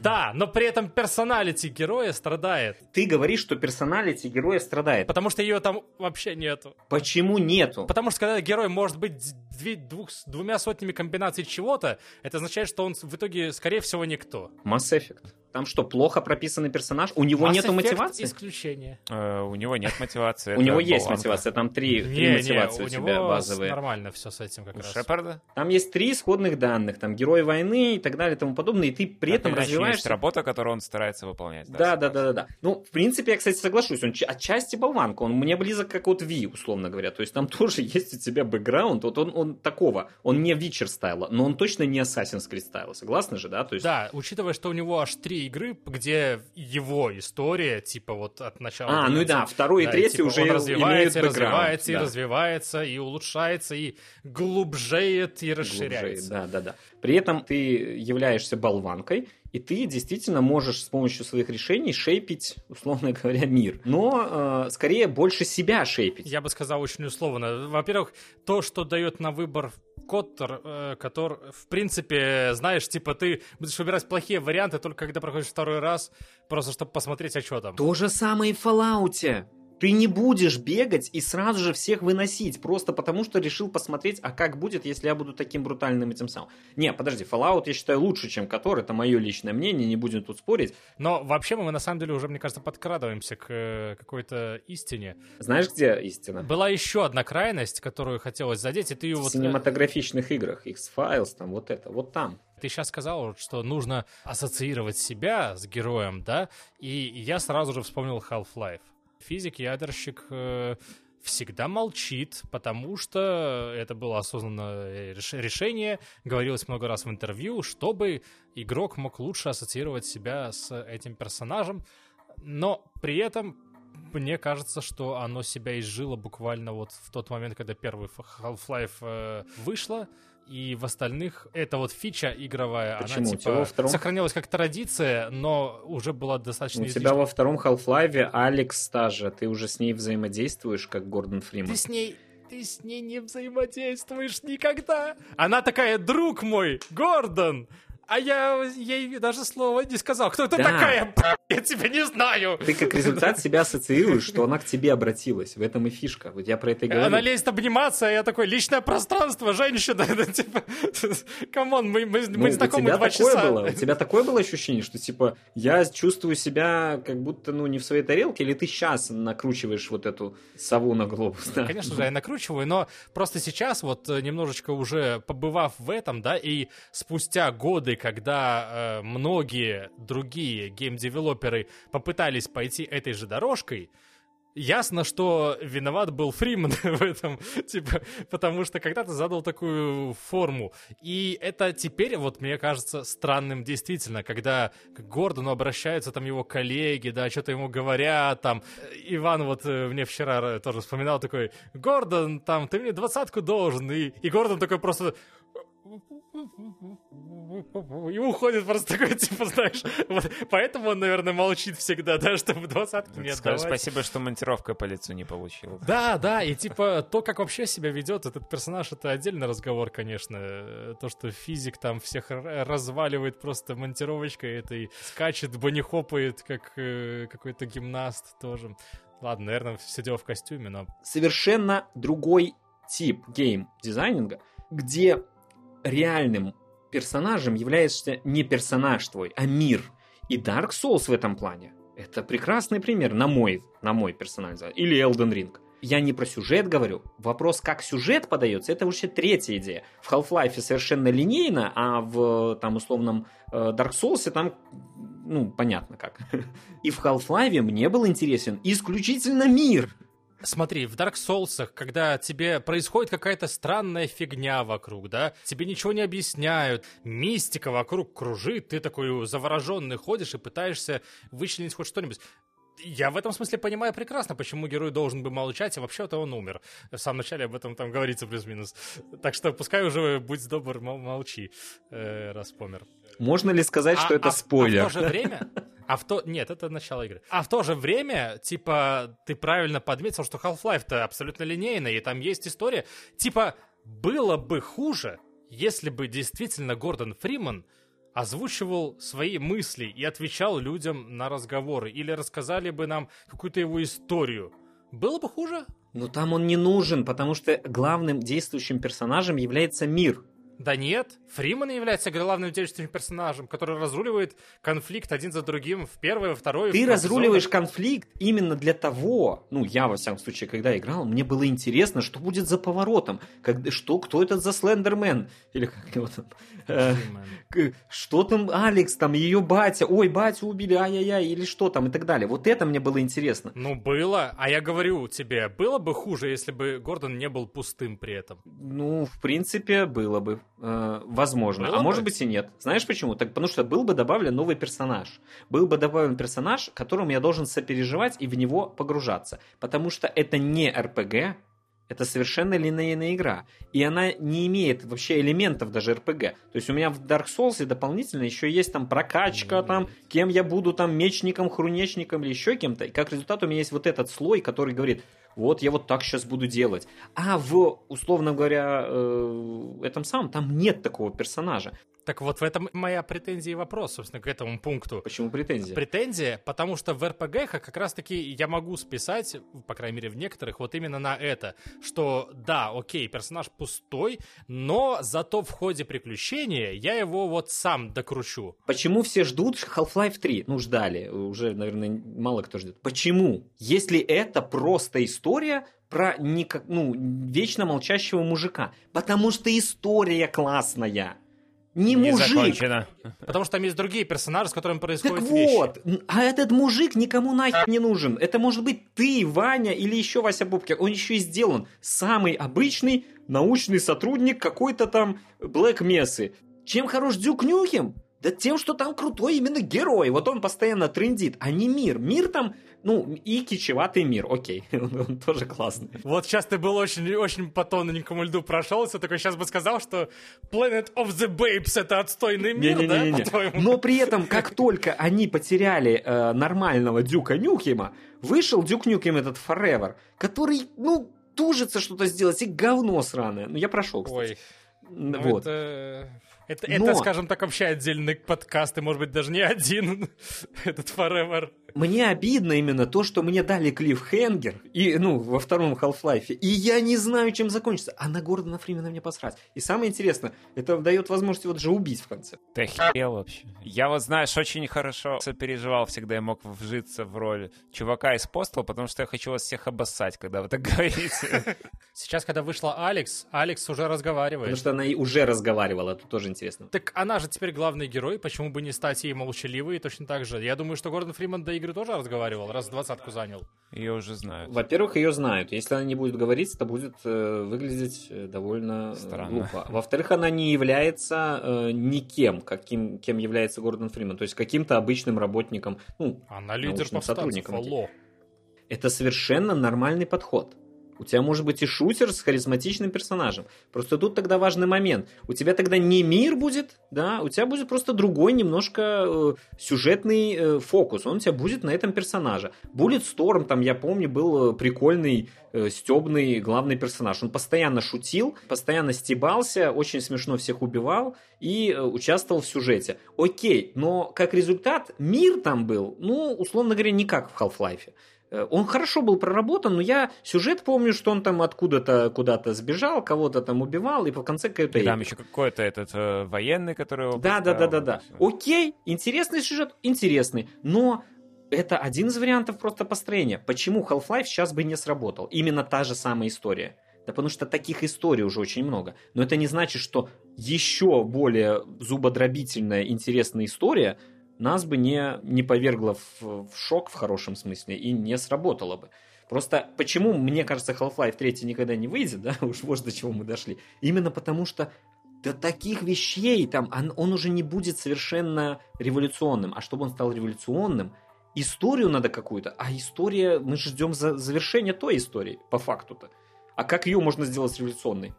Да, но при этом персоналити героя страдает. Ты говоришь, что персоналити героя страдает. Потому что ее там вообще нету. Почему нету? Потому что когда герой может быть две- двух, двумя сотнями комбинаций чего-то, это означает, что он в итоге, скорее всего, никто. Mass Effect. Там что, плохо прописанный персонаж? У него Mass нету Effect мотивации? исключение. Э, У него нет мотивации. У него есть мотивация, там три, три Не, не, мотивации у, у тебя базовые. нормально все с этим как У раз. Шепарда? Там есть три исходных данных, там герой войны и так далее и тому подобное, и ты при этом Так или иначе, Есть развиваешься. работа, которую он старается выполнять. Да, да, да, да, да. Ну, в принципе, я, кстати, соглашусь. Он отчасти болванка. Он мне близок как вот Ви, условно говоря. То есть там тоже есть у тебя бэкграунд. Вот он, он такого. Он не Вичер стайла, но он точно не Assassin's Creed стайла. Согласны же, да? То есть... Да, учитывая, что у него аж три игры, где его история, типа вот от начала... А, ну да, второй и Да, третий типа, уже он имеют развивается, и бэкграунд. развивается, и да. развивается, и улучшается, и глубжеет, и расширяется. Да, да, да. При этом ты являешься болванкой, и ты действительно можешь с помощью своих решений шейпить, условно говоря, мир. Но э, скорее больше себя шейпить. Я бы сказал очень условно. Во-первых, то, что дает на выбор Коттер, э, который, в принципе, знаешь, типа ты будешь выбирать плохие варианты только когда проходишь второй раз, просто чтобы посмотреть, а что там. То же самое и в Fallout. Ты не будешь бегать и сразу же всех выносить, просто потому что решил посмотреть, а как будет, если я буду таким брутальным этим самым. Не, подожди, Fallout я считаю лучше, чем Котор, это мое личное мнение, не будем тут спорить. Но вообще мы на самом деле уже, мне кажется, подкрадываемся к э, какой-то истине. Знаешь, где истина? Была еще одна крайность, которую хотелось задеть, и ты ее В вот... э, синематографичных играх, X-Files, там вот это, вот там. Ты сейчас сказал, что нужно ассоциировать себя с героем, да? И я сразу же вспомнил Half-Life. Физик-ядерщик э, всегда молчит, потому что это было осознанное реш- решение, говорилось много раз в интервью, чтобы игрок мог лучше ассоциировать себя с этим персонажем, но при этом мне кажется, что оно себя изжило буквально вот в тот момент, когда первый Half-Life э, вышла, и в остальных это вот фича игровая, Почему? она типа втором... сохранилась как традиция, но уже была достаточно У тебя во втором Half-Life Alyx та же, ты уже с ней взаимодействуешь, как Гордон Фриман. Ты с ней ты с ней не взаимодействуешь никогда. Она такая, друг мой, Гордон, а я ей даже слова не сказал. Кто ты да. такая? Я тебя не знаю. Ты как результат себя ассоциируешь, что она к тебе обратилась. В этом и фишка. Вот я про это и говорю. Она лезет обниматься, а я такой, личное пространство, женщина. типа, come on, мы, мы, ну, мы знакомы два часа. Было, у тебя такое было ощущение, что типа я чувствую себя как будто ну не в своей тарелке, или ты сейчас накручиваешь вот эту сову на глобус? Да? Конечно же, я накручиваю, но просто сейчас вот э, немножечко уже побывав в этом, да, и спустя годы, когда э, многие другие гейм-девелоперы попытались пойти этой же дорожкой, Ясно, что виноват был Фриман в этом, типа, потому что когда-то задал такую форму. И это теперь, вот мне кажется, странным действительно, когда к Гордону обращаются там его коллеги, да, что-то ему говорят, там, Иван вот э, мне вчера тоже вспоминал такой, Гордон, там, ты мне двадцатку должен, и, и Гордон такой просто, и уходит просто такой, типа, знаешь, вот, поэтому он, наверное, молчит всегда, да, чтобы двадцатки не отдавать. Спасибо, что монтировка по лицу не получил. Да, да, и типа то, как вообще себя ведет этот персонаж, это отдельный разговор, конечно. То, что физик там всех разваливает просто монтировочкой этой, скачет, банихопает, как э, какой-то гимнаст тоже. Ладно, наверное, все дело в костюме, но... Совершенно другой тип гейм-дизайнинга, где реальным персонажем являешься не персонаж твой, а мир. И Dark Souls в этом плане это прекрасный пример, на мой, на мой персональный взгляд. Или Elden Ring. Я не про сюжет говорю. Вопрос, как сюжет подается, это вообще третья идея. В Half-Life совершенно линейно, а в там условном э, Dark Souls там ну, понятно как. И в Half-Life мне был интересен исключительно мир. Смотри, в Dark Souls, когда тебе происходит какая-то странная фигня вокруг, да, тебе ничего не объясняют, мистика вокруг кружит, ты такой завороженный ходишь и пытаешься вычленить хоть что-нибудь. Я в этом смысле понимаю прекрасно, почему герой должен бы молчать, а вообще-то он умер. В самом начале об этом там говорится плюс-минус. Так что пускай уже, будь добр, молчи, э, раз помер. Можно ли сказать, а, что это а, спойлер? А в то же время... А в то... Нет, это начало игры. А в то же время, типа, ты правильно подметил, что Half-Life-то абсолютно линейный, и там есть история. Типа, было бы хуже, если бы действительно Гордон Фриман озвучивал свои мысли и отвечал людям на разговоры, или рассказали бы нам какую-то его историю. Было бы хуже? Но там он не нужен, потому что главным действующим персонажем является мир. Да нет, Фриман является главным действующим персонажем, который разруливает конфликт один за другим в первой, во второй. Ты разруливаешь сезонах. конфликт именно для того, ну я во всяком случае, когда играл, мне было интересно, что будет за поворотом, как, что, кто этот за Слендермен, или как его там, э, что там Алекс, там ее батя, ой, батю убили, ай-яй-яй, или что там и так далее. Вот это мне было интересно. Ну было, а я говорю тебе, было бы хуже, если бы Гордон не был пустым при этом. Ну, в принципе, было бы. Э, возможно. Было а может быть и нет. Знаешь почему? Так, потому что был бы добавлен новый персонаж. Был бы добавлен персонаж, которому я должен сопереживать и в него погружаться. Потому что это не РПГ, это совершенно линейная игра. И она не имеет вообще элементов даже РПГ. То есть у меня в Dark Souls дополнительно еще есть там прокачка, там, кем я буду, там, мечником, хрунечником или еще кем-то. И как результат у меня есть вот этот слой, который говорит, вот я вот так сейчас буду делать. А в, условно говоря, э, этом самом, там нет такого персонажа. Так вот в этом моя претензия и вопрос, собственно, к этому пункту. Почему претензия? Претензия, потому что в РПГ как раз-таки я могу списать, по крайней мере в некоторых, вот именно на это, что да, окей, персонаж пустой, но зато в ходе приключения я его вот сам докручу. Почему все ждут Half-Life 3? Ну, ждали, уже, наверное, мало кто ждет. Почему? Если это просто история про никак, ну, вечно молчащего мужика. Потому что история классная не, не мужик. Закончено. Потому что там есть другие персонажи, с которыми происходят так вещи. вот, а этот мужик никому нахер не нужен. Это может быть ты, Ваня или еще Вася Бубкер. Он еще и сделан. Самый обычный научный сотрудник какой-то там Блэк Мессы. Чем хорош Дюк Нюхем? Да тем, что там крутой именно герой. Вот он постоянно трендит, а не мир. Мир там Ну, и кичеватый мир, окей, он, он тоже классный. Вот сейчас ты был очень, очень по тоненькому льду прошелся, такой сейчас бы сказал, что Planet of the Babes это отстойный мир, Не-не-не-не. да, по-твоему? Но при этом, как только они потеряли э, нормального Дюка Нюкема, вышел Дюк Нюкем этот Forever, который, ну, тужится что-то сделать, и говно сраное. Ну, я прошел, кстати. Ой, ну вот. это, это, Но- это, скажем так, вообще отдельный подкаст, и, может быть, даже не один, этот Forever. Мне обидно именно то, что мне дали клиффхенгер, и, ну, во втором Half-Life, и я не знаю, чем закончится. А на Гордона Фримена мне посрать. И самое интересное, это дает возможность вот же убить в конце. Ты охерел вообще. Я вот, знаешь, очень хорошо сопереживал всегда, я мог вжиться в роль чувака из Постла, потому что я хочу вас всех обоссать, когда вы так говорите. Сейчас, когда вышла Алекс, Алекс уже разговаривает. Потому что она и уже разговаривала, это тоже интересно. Так она же теперь главный герой, почему бы не стать ей молчаливой точно так же? Я думаю, что Гордон Фриман до игры тоже разговаривал, раз двадцатку занял. Ее уже знают. Во-первых, ее знают. Если она не будет говорить, это будет э, выглядеть э, довольно э, Странно. глупо. Во-вторых, она не является э, никем, каким, кем является Гордон Фриман. То есть каким-то обычным работником. Ну, Она лидер сотрудником алло. это совершенно нормальный подход. У тебя может быть и шутер с харизматичным персонажем. Просто тут тогда важный момент. У тебя тогда не мир будет, да, у тебя будет просто другой немножко э, сюжетный э, фокус. Он у тебя будет на этом персонаже. Буллет Сторм, там, я помню, был э, прикольный, э, стебный главный персонаж. Он постоянно шутил, постоянно стебался, очень смешно всех убивал и э, участвовал в сюжете. Окей, но как результат мир там был, ну, условно говоря, не как в Half-Life. Э, Он хорошо был проработан, но я сюжет помню, что он там откуда-то куда-то сбежал, кого-то там убивал, и по конце какой-то... И там еще какой-то этот э, военный, который его Да, да, да, да, да. Окей, интересный сюжет, интересный, но это один из вариантов просто построения. Почему Half-Life сейчас бы не сработал? Именно та же самая история. Да потому что таких историй уже очень много. Но это не значит, что еще более зубодробительная, интересная история нас бы не, не повергла в, в шок в хорошем смысле и не сработала бы. Просто почему, мне кажется, Half-Life 3 никогда не выйдет, да, уж вот до чего мы дошли. Именно потому что до таких вещей там он, он уже не будет совершенно революционным. А чтобы он стал революционным, историю надо какую-то. А история, мы ждем за, завершения той истории, по факту-то. А как ее можно сделать революционной?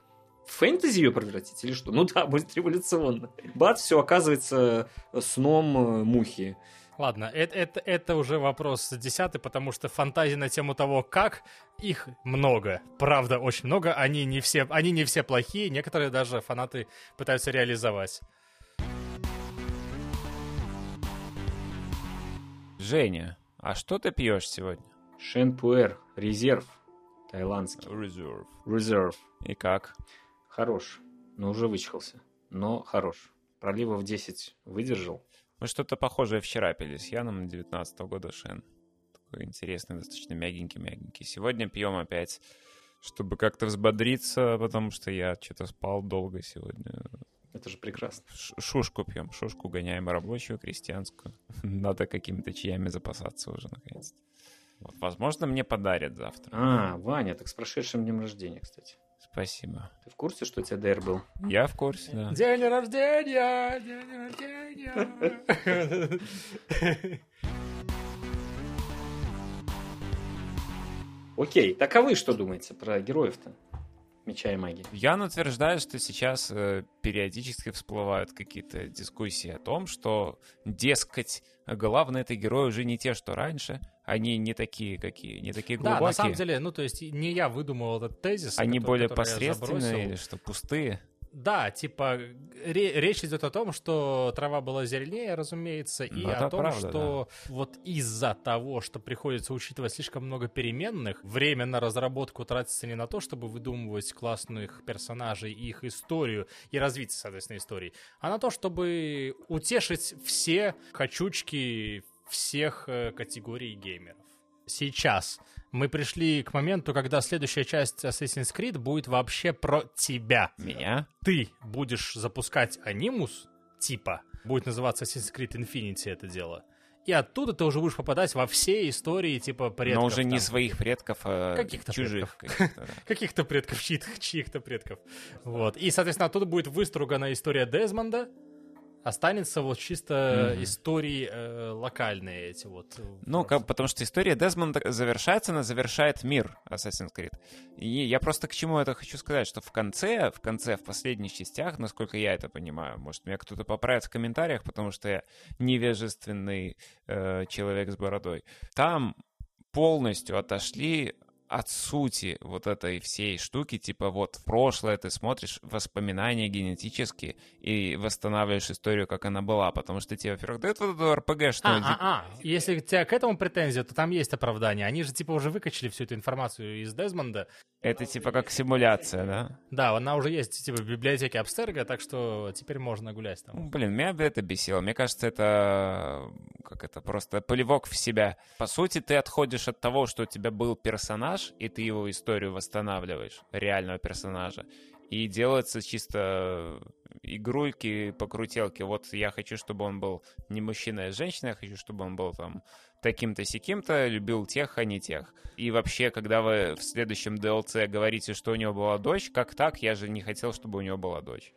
В фэнтези ее превратить или что? Ну да, будет революционно. Бац, все оказывается сном э, мухи. Ладно, это, это, это уже вопрос десятый, потому что фантазии на тему того, как, их много. Правда, очень много. Они не все, они не все плохие, некоторые даже фанаты пытаются реализовать. Женя, а что ты пьешь сегодня? Шен Пуэр, резерв таиландский. Reserve. Reserve. И как? Хорош, но уже вычхался. Но хорош. Проливов 10 выдержал. Мы что-то похожее вчера пили с Яном 19 года Шен. Такой интересный, достаточно мягенький-мягенький. Сегодня пьем опять, чтобы как-то взбодриться, потому что я что-то спал долго сегодня. Это же прекрасно. Шушку пьем, шушку гоняем рабочую, крестьянскую. Надо какими-то чаями запасаться уже, наконец-то. Вот, возможно, мне подарят завтра. А, Ваня, так с прошедшим днем рождения, кстати. Спасибо. Ты в курсе, что у тебя ДР был? Я в курсе, да. День рождения! День рождения! Окей, так а вы что думаете про героев-то? Меча и магии. Ян утверждает, что сейчас э, периодически всплывают какие-то дискуссии о том, что, дескать, главные это герои уже не те, что раньше, они не такие, какие, не такие Да, глубокие, на самом деле, ну, то есть не я выдумал этот тезис. они который- более который посредственные или что, пустые. Да, типа, ре- речь идет о том, что трава была зеленее, разумеется, и Ну, о том, правда, что вот из-за того, что приходится учитывать слишком много переменных, время на разработку тратится не на то, чтобы выдумывать классных персонажей и их историю и развитие, соответственно, истории, а на то, чтобы утешить все хочучки всех э, категорий геймеров. Сейчас мы пришли к моменту, когда следующая часть Assassin's Creed будет вообще про тебя Меня? ты будешь запускать анимус, типа, будет называться Assassin's Creed Infinity это дело, и оттуда ты уже будешь попадать во все истории, типа, предков. Но уже не там. своих предков, а Каких-то чужих. каких-то, предков, чьих- чьих-то предков. Вот. И, соответственно, оттуда будет выстругана история Дезмонда, Останется вот чисто mm-hmm. истории э, локальные эти вот. Э, ну, как, потому что история Дезмонда завершается, она завершает мир Assassin's Creed. И я просто к чему это хочу сказать, что в конце, в конце, в последних частях, насколько я это понимаю, может, меня кто-то поправит в комментариях, потому что я невежественный э, человек с бородой, там полностью отошли от сути вот этой всей штуки, типа вот в прошлое ты смотришь воспоминания генетически и восстанавливаешь историю, как она была, потому что тебе, во-первых, дают вот эту РПГ, что... А, а, а, если у тебя к этому претензия, то там есть оправдание. Они же типа уже выкачали всю эту информацию из Дезмонда. Это типа как симуляция, да? Да, она уже есть типа в библиотеке Абстерга, так что теперь можно гулять там. Блин, меня это бесило. Мне кажется, это как это просто полевок в себя. По сути, ты отходишь от того, что у тебя был персонаж, и ты его историю восстанавливаешь, реального персонажа. И делается чисто игрульки, покрутелки. Вот я хочу, чтобы он был не мужчина, а женщина, я хочу, чтобы он был там таким-то сяким-то, любил тех, а не тех. И вообще, когда вы в следующем DLC говорите, что у него была дочь, как так? Я же не хотел, чтобы у него была дочь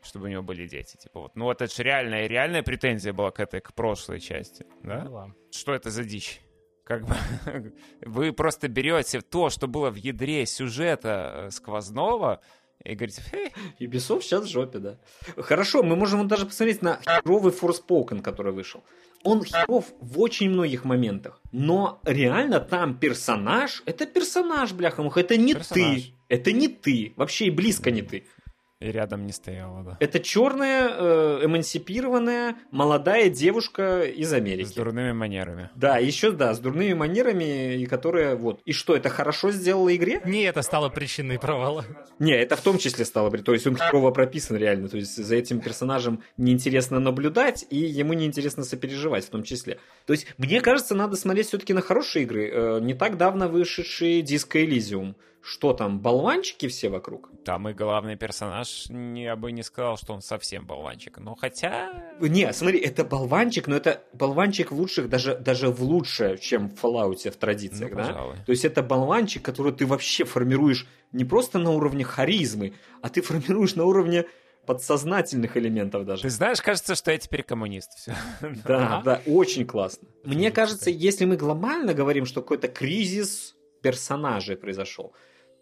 чтобы у него были дети. Типа вот, ну вот это же реальная, реальная претензия была к этой, к прошлой части, да? Ну, что это за дичь? Как бы вы просто берете то, что было в ядре сюжета э, сквозного, и говорите, Хей. Ubisoft сейчас в жопе, да. Хорошо, мы можем даже посмотреть на херовый Forspoken, который вышел. Он херов в очень многих моментах. Но реально там персонаж, это персонаж, бляха это не персонаж. ты. Это не ты. Вообще и близко не ты. И рядом не стояла, да. Это черная, э, эмансипированная, молодая девушка из Америки. С дурными манерами. Да, еще, да, с дурными манерами, и которая, вот. И что, это хорошо сделала игре? Не, это стало причиной провала. Не, это в том числе стало, то есть он херово прописан реально, то есть за этим персонажем неинтересно наблюдать, и ему неинтересно сопереживать в том числе. То есть, мне кажется, надо смотреть все-таки на хорошие игры. Э, не так давно вышедший Disco Elysium что там, болванчики все вокруг? Там и главный персонаж, я бы не сказал, что он совсем болванчик. Но хотя... Не, смотри, это болванчик, но это болванчик в лучших, даже, даже в лучше, чем в Fallout в традициях, ну, да? Пожалуй. То есть это болванчик, который ты вообще формируешь не просто на уровне харизмы, а ты формируешь на уровне подсознательных элементов даже. Ты знаешь, кажется, что я теперь коммунист. Все. Да, да, очень классно. Мне кажется, если мы глобально говорим, что какой-то кризис персонажей произошел,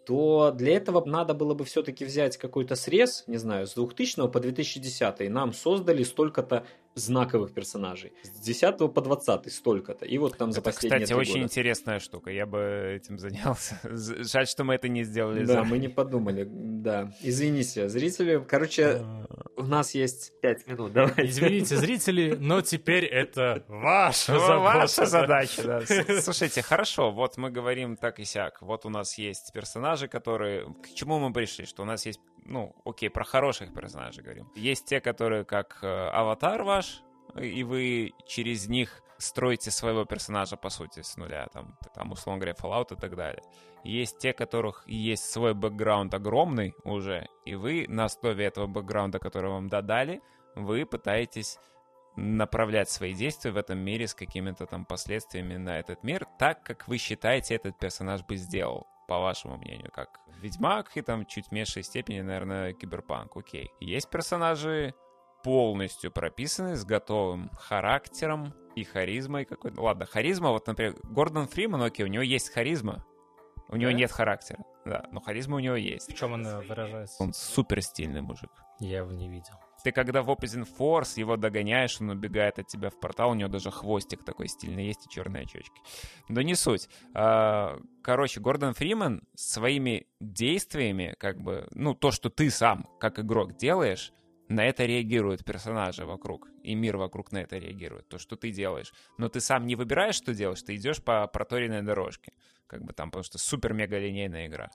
то для этого надо было бы все-таки взять какой-то срез, не знаю, с 2000 по 2010, и нам создали столько-то знаковых персонажей. С 10 по 20 столько-то. И вот там за это, последние кстати, очень года. интересная штука. Я бы этим занялся. Жаль, что мы это не сделали. Да, мы не подумали. Да. Извините, зрители. Короче, у нас есть 5 минут. Давайте. Извините, зрители, но теперь это ваша задача. Ваша задача, да. Слушайте, хорошо, вот мы говорим так и сяк. Вот у нас есть персонажи, которые... К чему мы пришли? Что у нас есть ну, окей, про хороших персонажей говорим. Есть те, которые как э, аватар ваш, и вы через них строите своего персонажа, по сути, с нуля, там, там условно говоря, Fallout и так далее. Есть те, которых есть свой бэкграунд огромный уже, и вы на основе этого бэкграунда, который вам додали, вы пытаетесь направлять свои действия в этом мире с какими-то там последствиями на этот мир, так, как вы считаете этот персонаж бы сделал по вашему мнению, как Ведьмак и там чуть в меньшей степени, наверное, Киберпанк, окей. Есть персонажи полностью прописаны, с готовым характером и харизмой какой-то. Ладно, харизма, вот, например, Гордон Фриман, окей, у него есть харизма, у него да? нет характера, да, но харизма у него есть. В чем она выражается? Он супер стильный мужик. Я его не видел. Ты когда в Opposing Force его догоняешь, он убегает от тебя в портал, у него даже хвостик такой стильный есть и черные очечки. Но не суть. А, короче, Гордон Фриман своими действиями, как бы, ну, то, что ты сам, как игрок, делаешь, на это реагируют персонажи вокруг, и мир вокруг на это реагирует, то, что ты делаешь. Но ты сам не выбираешь, что делаешь, ты идешь по проторенной дорожке, как бы там, потому что супер-мега линейная игра.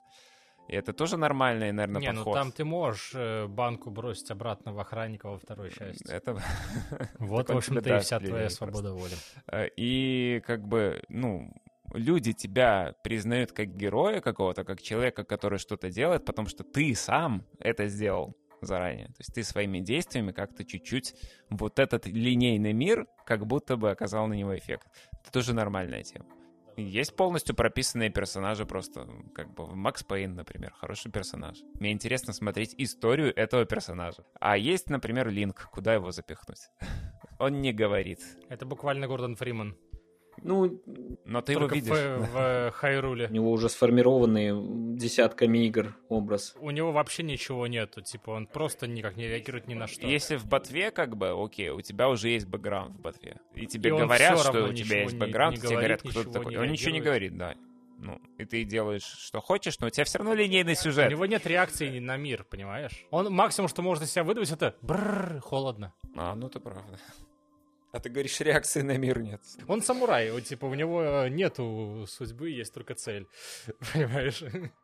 И это тоже нормальный, наверное, Не, подход. ну там ты можешь э, банку бросить обратно в охранника во второй части. Это... Вот, в общем-то, и вся твоя свобода воли. Э, и как бы, ну, люди тебя признают как героя какого-то, как человека, который что-то делает, потому что ты сам это сделал заранее. То есть ты своими действиями как-то чуть-чуть вот этот линейный мир как будто бы оказал на него эффект. Это тоже нормальная тема. Есть полностью прописанные персонажи просто, как бы Макс Пейн, например, хороший персонаж. Мне интересно смотреть историю этого персонажа. А есть, например, Линк, куда его запихнуть? Он не говорит. Это буквально Гордон Фриман. Ну, Но ты его Только видишь. в, в Хайруле. у него уже сформированный десятками игр образ. У него вообще ничего нету, типа он просто никак не реагирует ни на что. Если в ботве, как бы, окей, у тебя уже есть бэкграунд в ботве. И тебе И говорят, что у тебя есть бэкграунд, тебе говорят, кто ты такой. не Он ничего не говорит, да. Ну, и ты делаешь, что хочешь, но у тебя все равно линейный У сюжет. него нет реакции на мир, понимаешь? Он максимум, что может из себя выдавить, это бррр, холодно. А, ну это правда. А ты говоришь, реакции на мир нет. Он самурай, вот, типа у него э, нету судьбы, есть только цель. Понимаешь?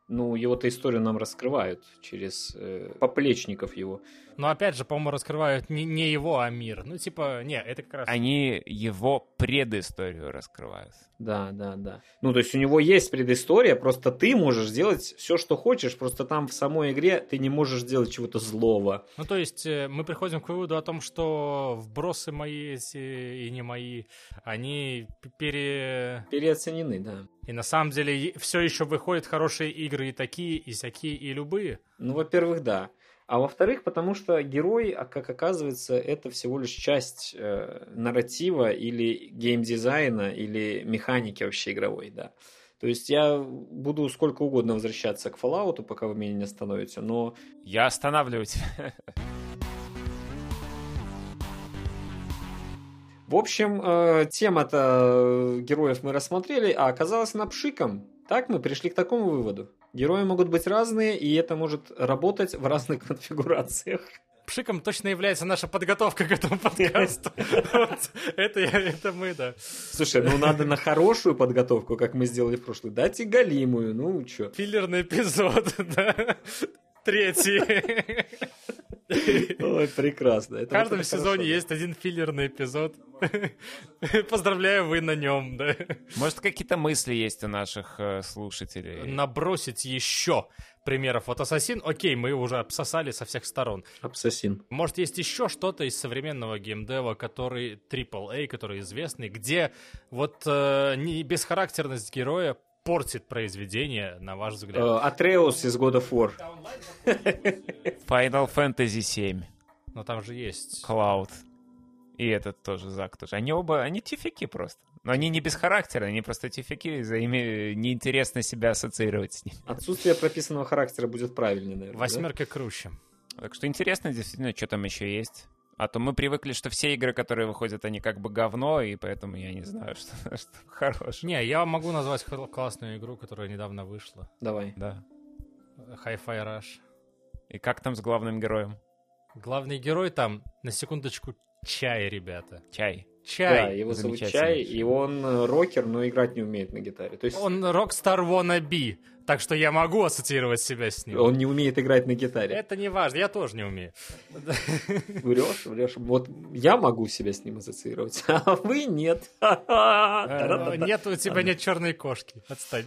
Ну, его-то историю нам раскрывают через э, поплечников его. Но опять же, по-моему, раскрывают не, не его, а мир. Ну, типа, не, это как раз... Они его предысторию раскрывают. Да, да, да. Ну, то есть у него есть предыстория, просто ты можешь сделать все, что хочешь, просто там в самой игре ты не можешь сделать чего-то злого. Ну, то есть э, мы приходим к выводу о том, что вбросы мои эти и не мои, они пере... Переоценены, да. И на самом деле все еще выходят хорошие игры и такие, и всякие, и любые. Ну, во-первых, да. А во-вторых, потому что герой, а как оказывается, это всего лишь часть э, нарратива или геймдизайна, или механики вообще игровой, да. То есть я буду сколько угодно возвращаться к Fallout, пока вы меня не остановите, но Я останавливаю В общем, э, тема-то э, героев мы рассмотрели, а оказалась она пшиком. Так мы пришли к такому выводу. Герои могут быть разные, и это может работать в разных конфигурациях. Пшиком точно является наша подготовка к этому подкасту. Это мы, да. Слушай, ну надо на хорошую подготовку, как мы сделали в прошлый. Дать и галимую, ну чё. Филлерный эпизод, да. Третий. Ой, прекрасно. Это В каждом сезоне хорошо, да. есть один филлерный эпизод. Поздравляю, вы на нем, да. Может, какие-то мысли есть у наших э, слушателей? Набросить еще примеров. Вот Ассасин, окей, мы уже обсосали со всех сторон. Абсасин. Может, есть еще что-то из современного геймдева, который AAA, который известный, где вот э, не бесхарактерность героя портит произведение, на ваш Э, взгляд? Атреус из God of War. Final Fantasy 7, Но там же есть... Cloud. И этот тоже Зак тоже. Они оба, они тифики просто. Но они не без характера, они просто тифики, за ими неинтересно себя ассоциировать с ним. Отсутствие прописанного характера будет правильнее, наверное. да? Восьмерка круче. Так что интересно действительно, что там еще есть. А то мы привыкли, что все игры, которые выходят, они как бы говно, и поэтому я не знаю, что, что хорошее. Не, я могу назвать классную игру, которая недавно вышла. Давай. Да. Hi-Fi Rush. И как там с главным героем? Главный герой там, на секундочку, чай, ребята. Чай. Да, Чай. его зовут. Чай, и он э, рокер, но играть не умеет на гитаре. То есть он, Он Rockstar wannabe, так что я могу ассоциировать себя с ним. не умеет играть на гитаре. Это не важно, я тоже не умею. Врешь, врешь. Вот я могу себя с ним ассоциировать, а вы нет. Э. Нет, у тебя нет черной кошки. Отстань.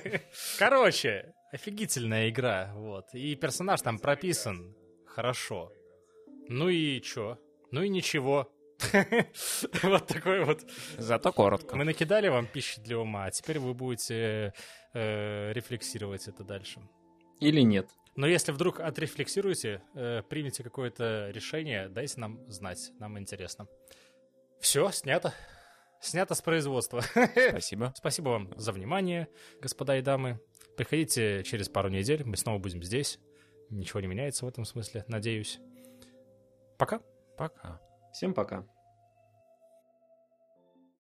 Короче, офигительная игра, вот. И персонаж там прописан хорошо. Ну и чё? Ну и ничего. Вот такой вот. Зато коротко. Мы накидали вам пищи для ума, а теперь вы будете э, рефлексировать это дальше. Или нет. Но если вдруг отрефлексируете, э, примете какое-то решение, дайте нам знать, нам интересно. Все, снято. Снято с производства. Спасибо. Спасибо вам за внимание, господа и дамы. Приходите через пару недель, мы снова будем здесь. Ничего не меняется в этом смысле, надеюсь. Пока. Пока. Всем пока.